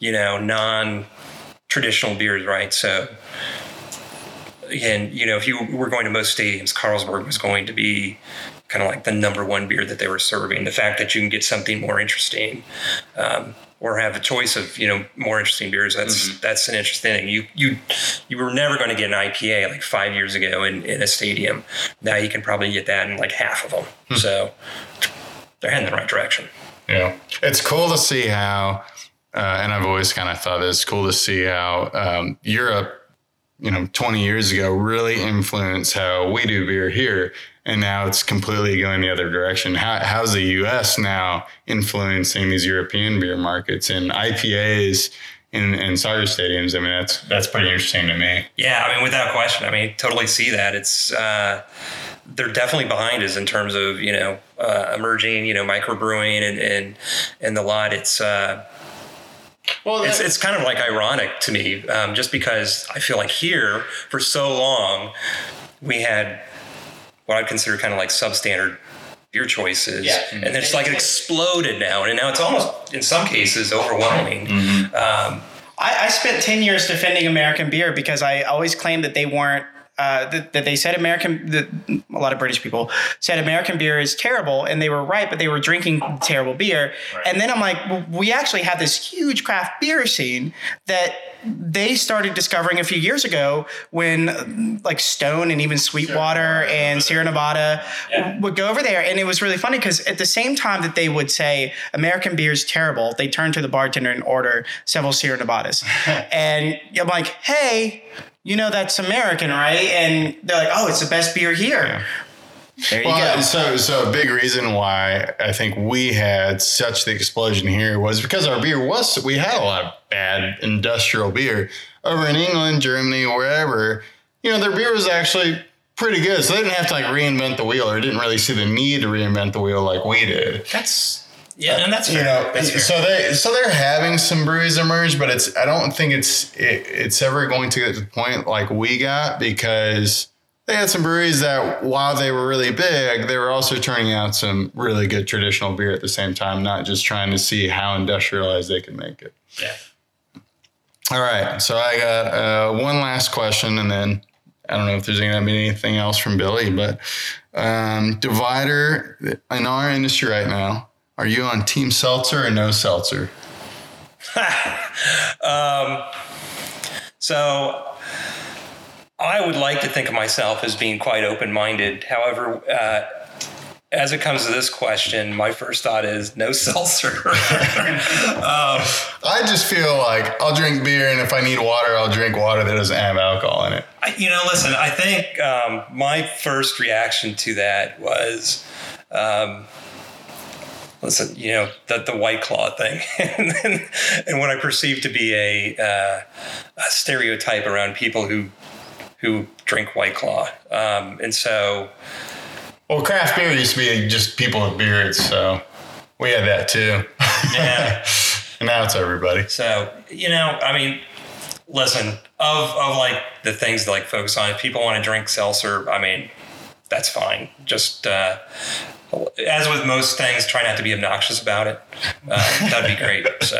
you know, non-traditional beers, right? So, and you know, if you were going to most stadiums, Carlsberg was going to be kind of like the number one beer that they were serving. The fact that you can get something more interesting. Um, or have a choice of you know more interesting beers. That's that's an interesting thing. You you you were never going to get an IPA like five years ago in, in a stadium. Now you can probably get that in like half of them. So they're heading in the right direction. Yeah, it's cool to see how, uh, and I've always kind of thought it's cool to see how um, Europe, you know, 20 years ago really influenced how we do beer here, and now it's completely going the other direction. How, how's the U.S. now influencing these European beer markets and IPAs in, in soccer stadiums? I mean, that's that's pretty interesting to me. Yeah, I mean, without question. I mean, totally see that. It's uh, they're definitely behind us in terms of you know uh, emerging, you know, microbrewing and and and the lot. It's uh, Well, it's it's kind of like ironic to me, um, just because I feel like here for so long we had what I'd consider kind of like substandard beer choices, Yeah. and it's like it exploded now, and now it's almost in some cases overwhelming. Um, I, I spent 10 years defending American beer because I always claimed that they weren't. Uh, that, that they said American, that a lot of British people said American beer is terrible, and they were right, but they were drinking terrible beer. And then I'm like, well, we actually have this huge craft beer scene that they started discovering a few years ago when uh, like Stone and even Sweetwater and Sierra Nevada would go over there. And it was really funny because at the same time that they would say American beer is terrible, they turn to the bartender and order several Sierra Nevadas. and I'm like, hey, you know that's American, right? And they're like, oh, it's the best beer here. There you Well, go. so so a big reason why I think we had such the explosion here was because our beer was we had a lot of bad industrial beer over in England, Germany, wherever. You know, their beer was actually pretty good, so they didn't have to like reinvent the wheel, or didn't really see the need to reinvent the wheel like we did. that's yeah, and that's You know, that's fair. so they so they're having some breweries emerge, but it's I don't think it's it, it's ever going to get to the point like we got because they had some breweries that while they were really big, they were also turning out some really good traditional beer at the same time, not just trying to see how industrialized they could make it. yeah. All right, so I got uh, one last question, and then I don't know if there's going to be anything else from Billy, but um, divider in our industry right now. Are you on Team Seltzer or no Seltzer? So I would like to think of myself as being quite open minded. However, uh, as it comes to this question, my first thought is no seltzer. I just feel like I'll drink beer, and if I need water, I'll drink water that doesn't have alcohol in it. I, you know, listen, I think um, my first reaction to that was. Um, Listen, you know the the white claw thing, and, then, and what I perceive to be a, uh, a stereotype around people who who drink white claw, um, and so Well, craft beer used to be just people with beards, so we had that too. yeah, and now it's everybody. So, you know, I mean, listen, of of like the things to like focus on, if people want to drink seltzer, I mean, that's fine. Just uh, as with most things, try not to be obnoxious about it. Uh, that'd be great. So,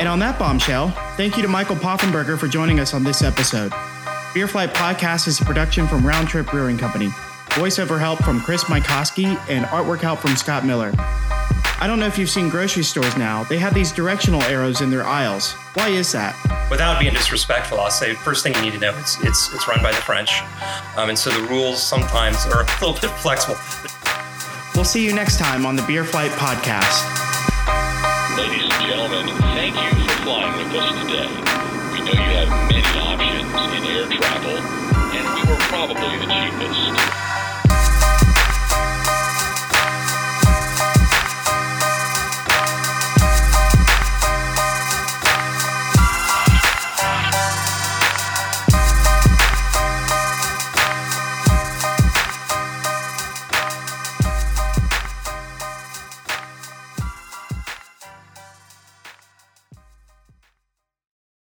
And on that bombshell, thank you to Michael Poffenberger for joining us on this episode. Beer Flight Podcast is a production from Round Trip Brewing Company. Voiceover help from Chris Mikoski and artwork help from Scott Miller. I don't know if you've seen grocery stores now. They have these directional arrows in their aisles. Why is that? without being disrespectful, I'll say first thing you need to know is it's it's run by the French, um, and so the rules sometimes are a little bit flexible. We'll see you next time on the Beer Flight Podcast. Ladies and gentlemen, thank you for flying with us today. We know you have many options in air travel, and we were probably the cheapest.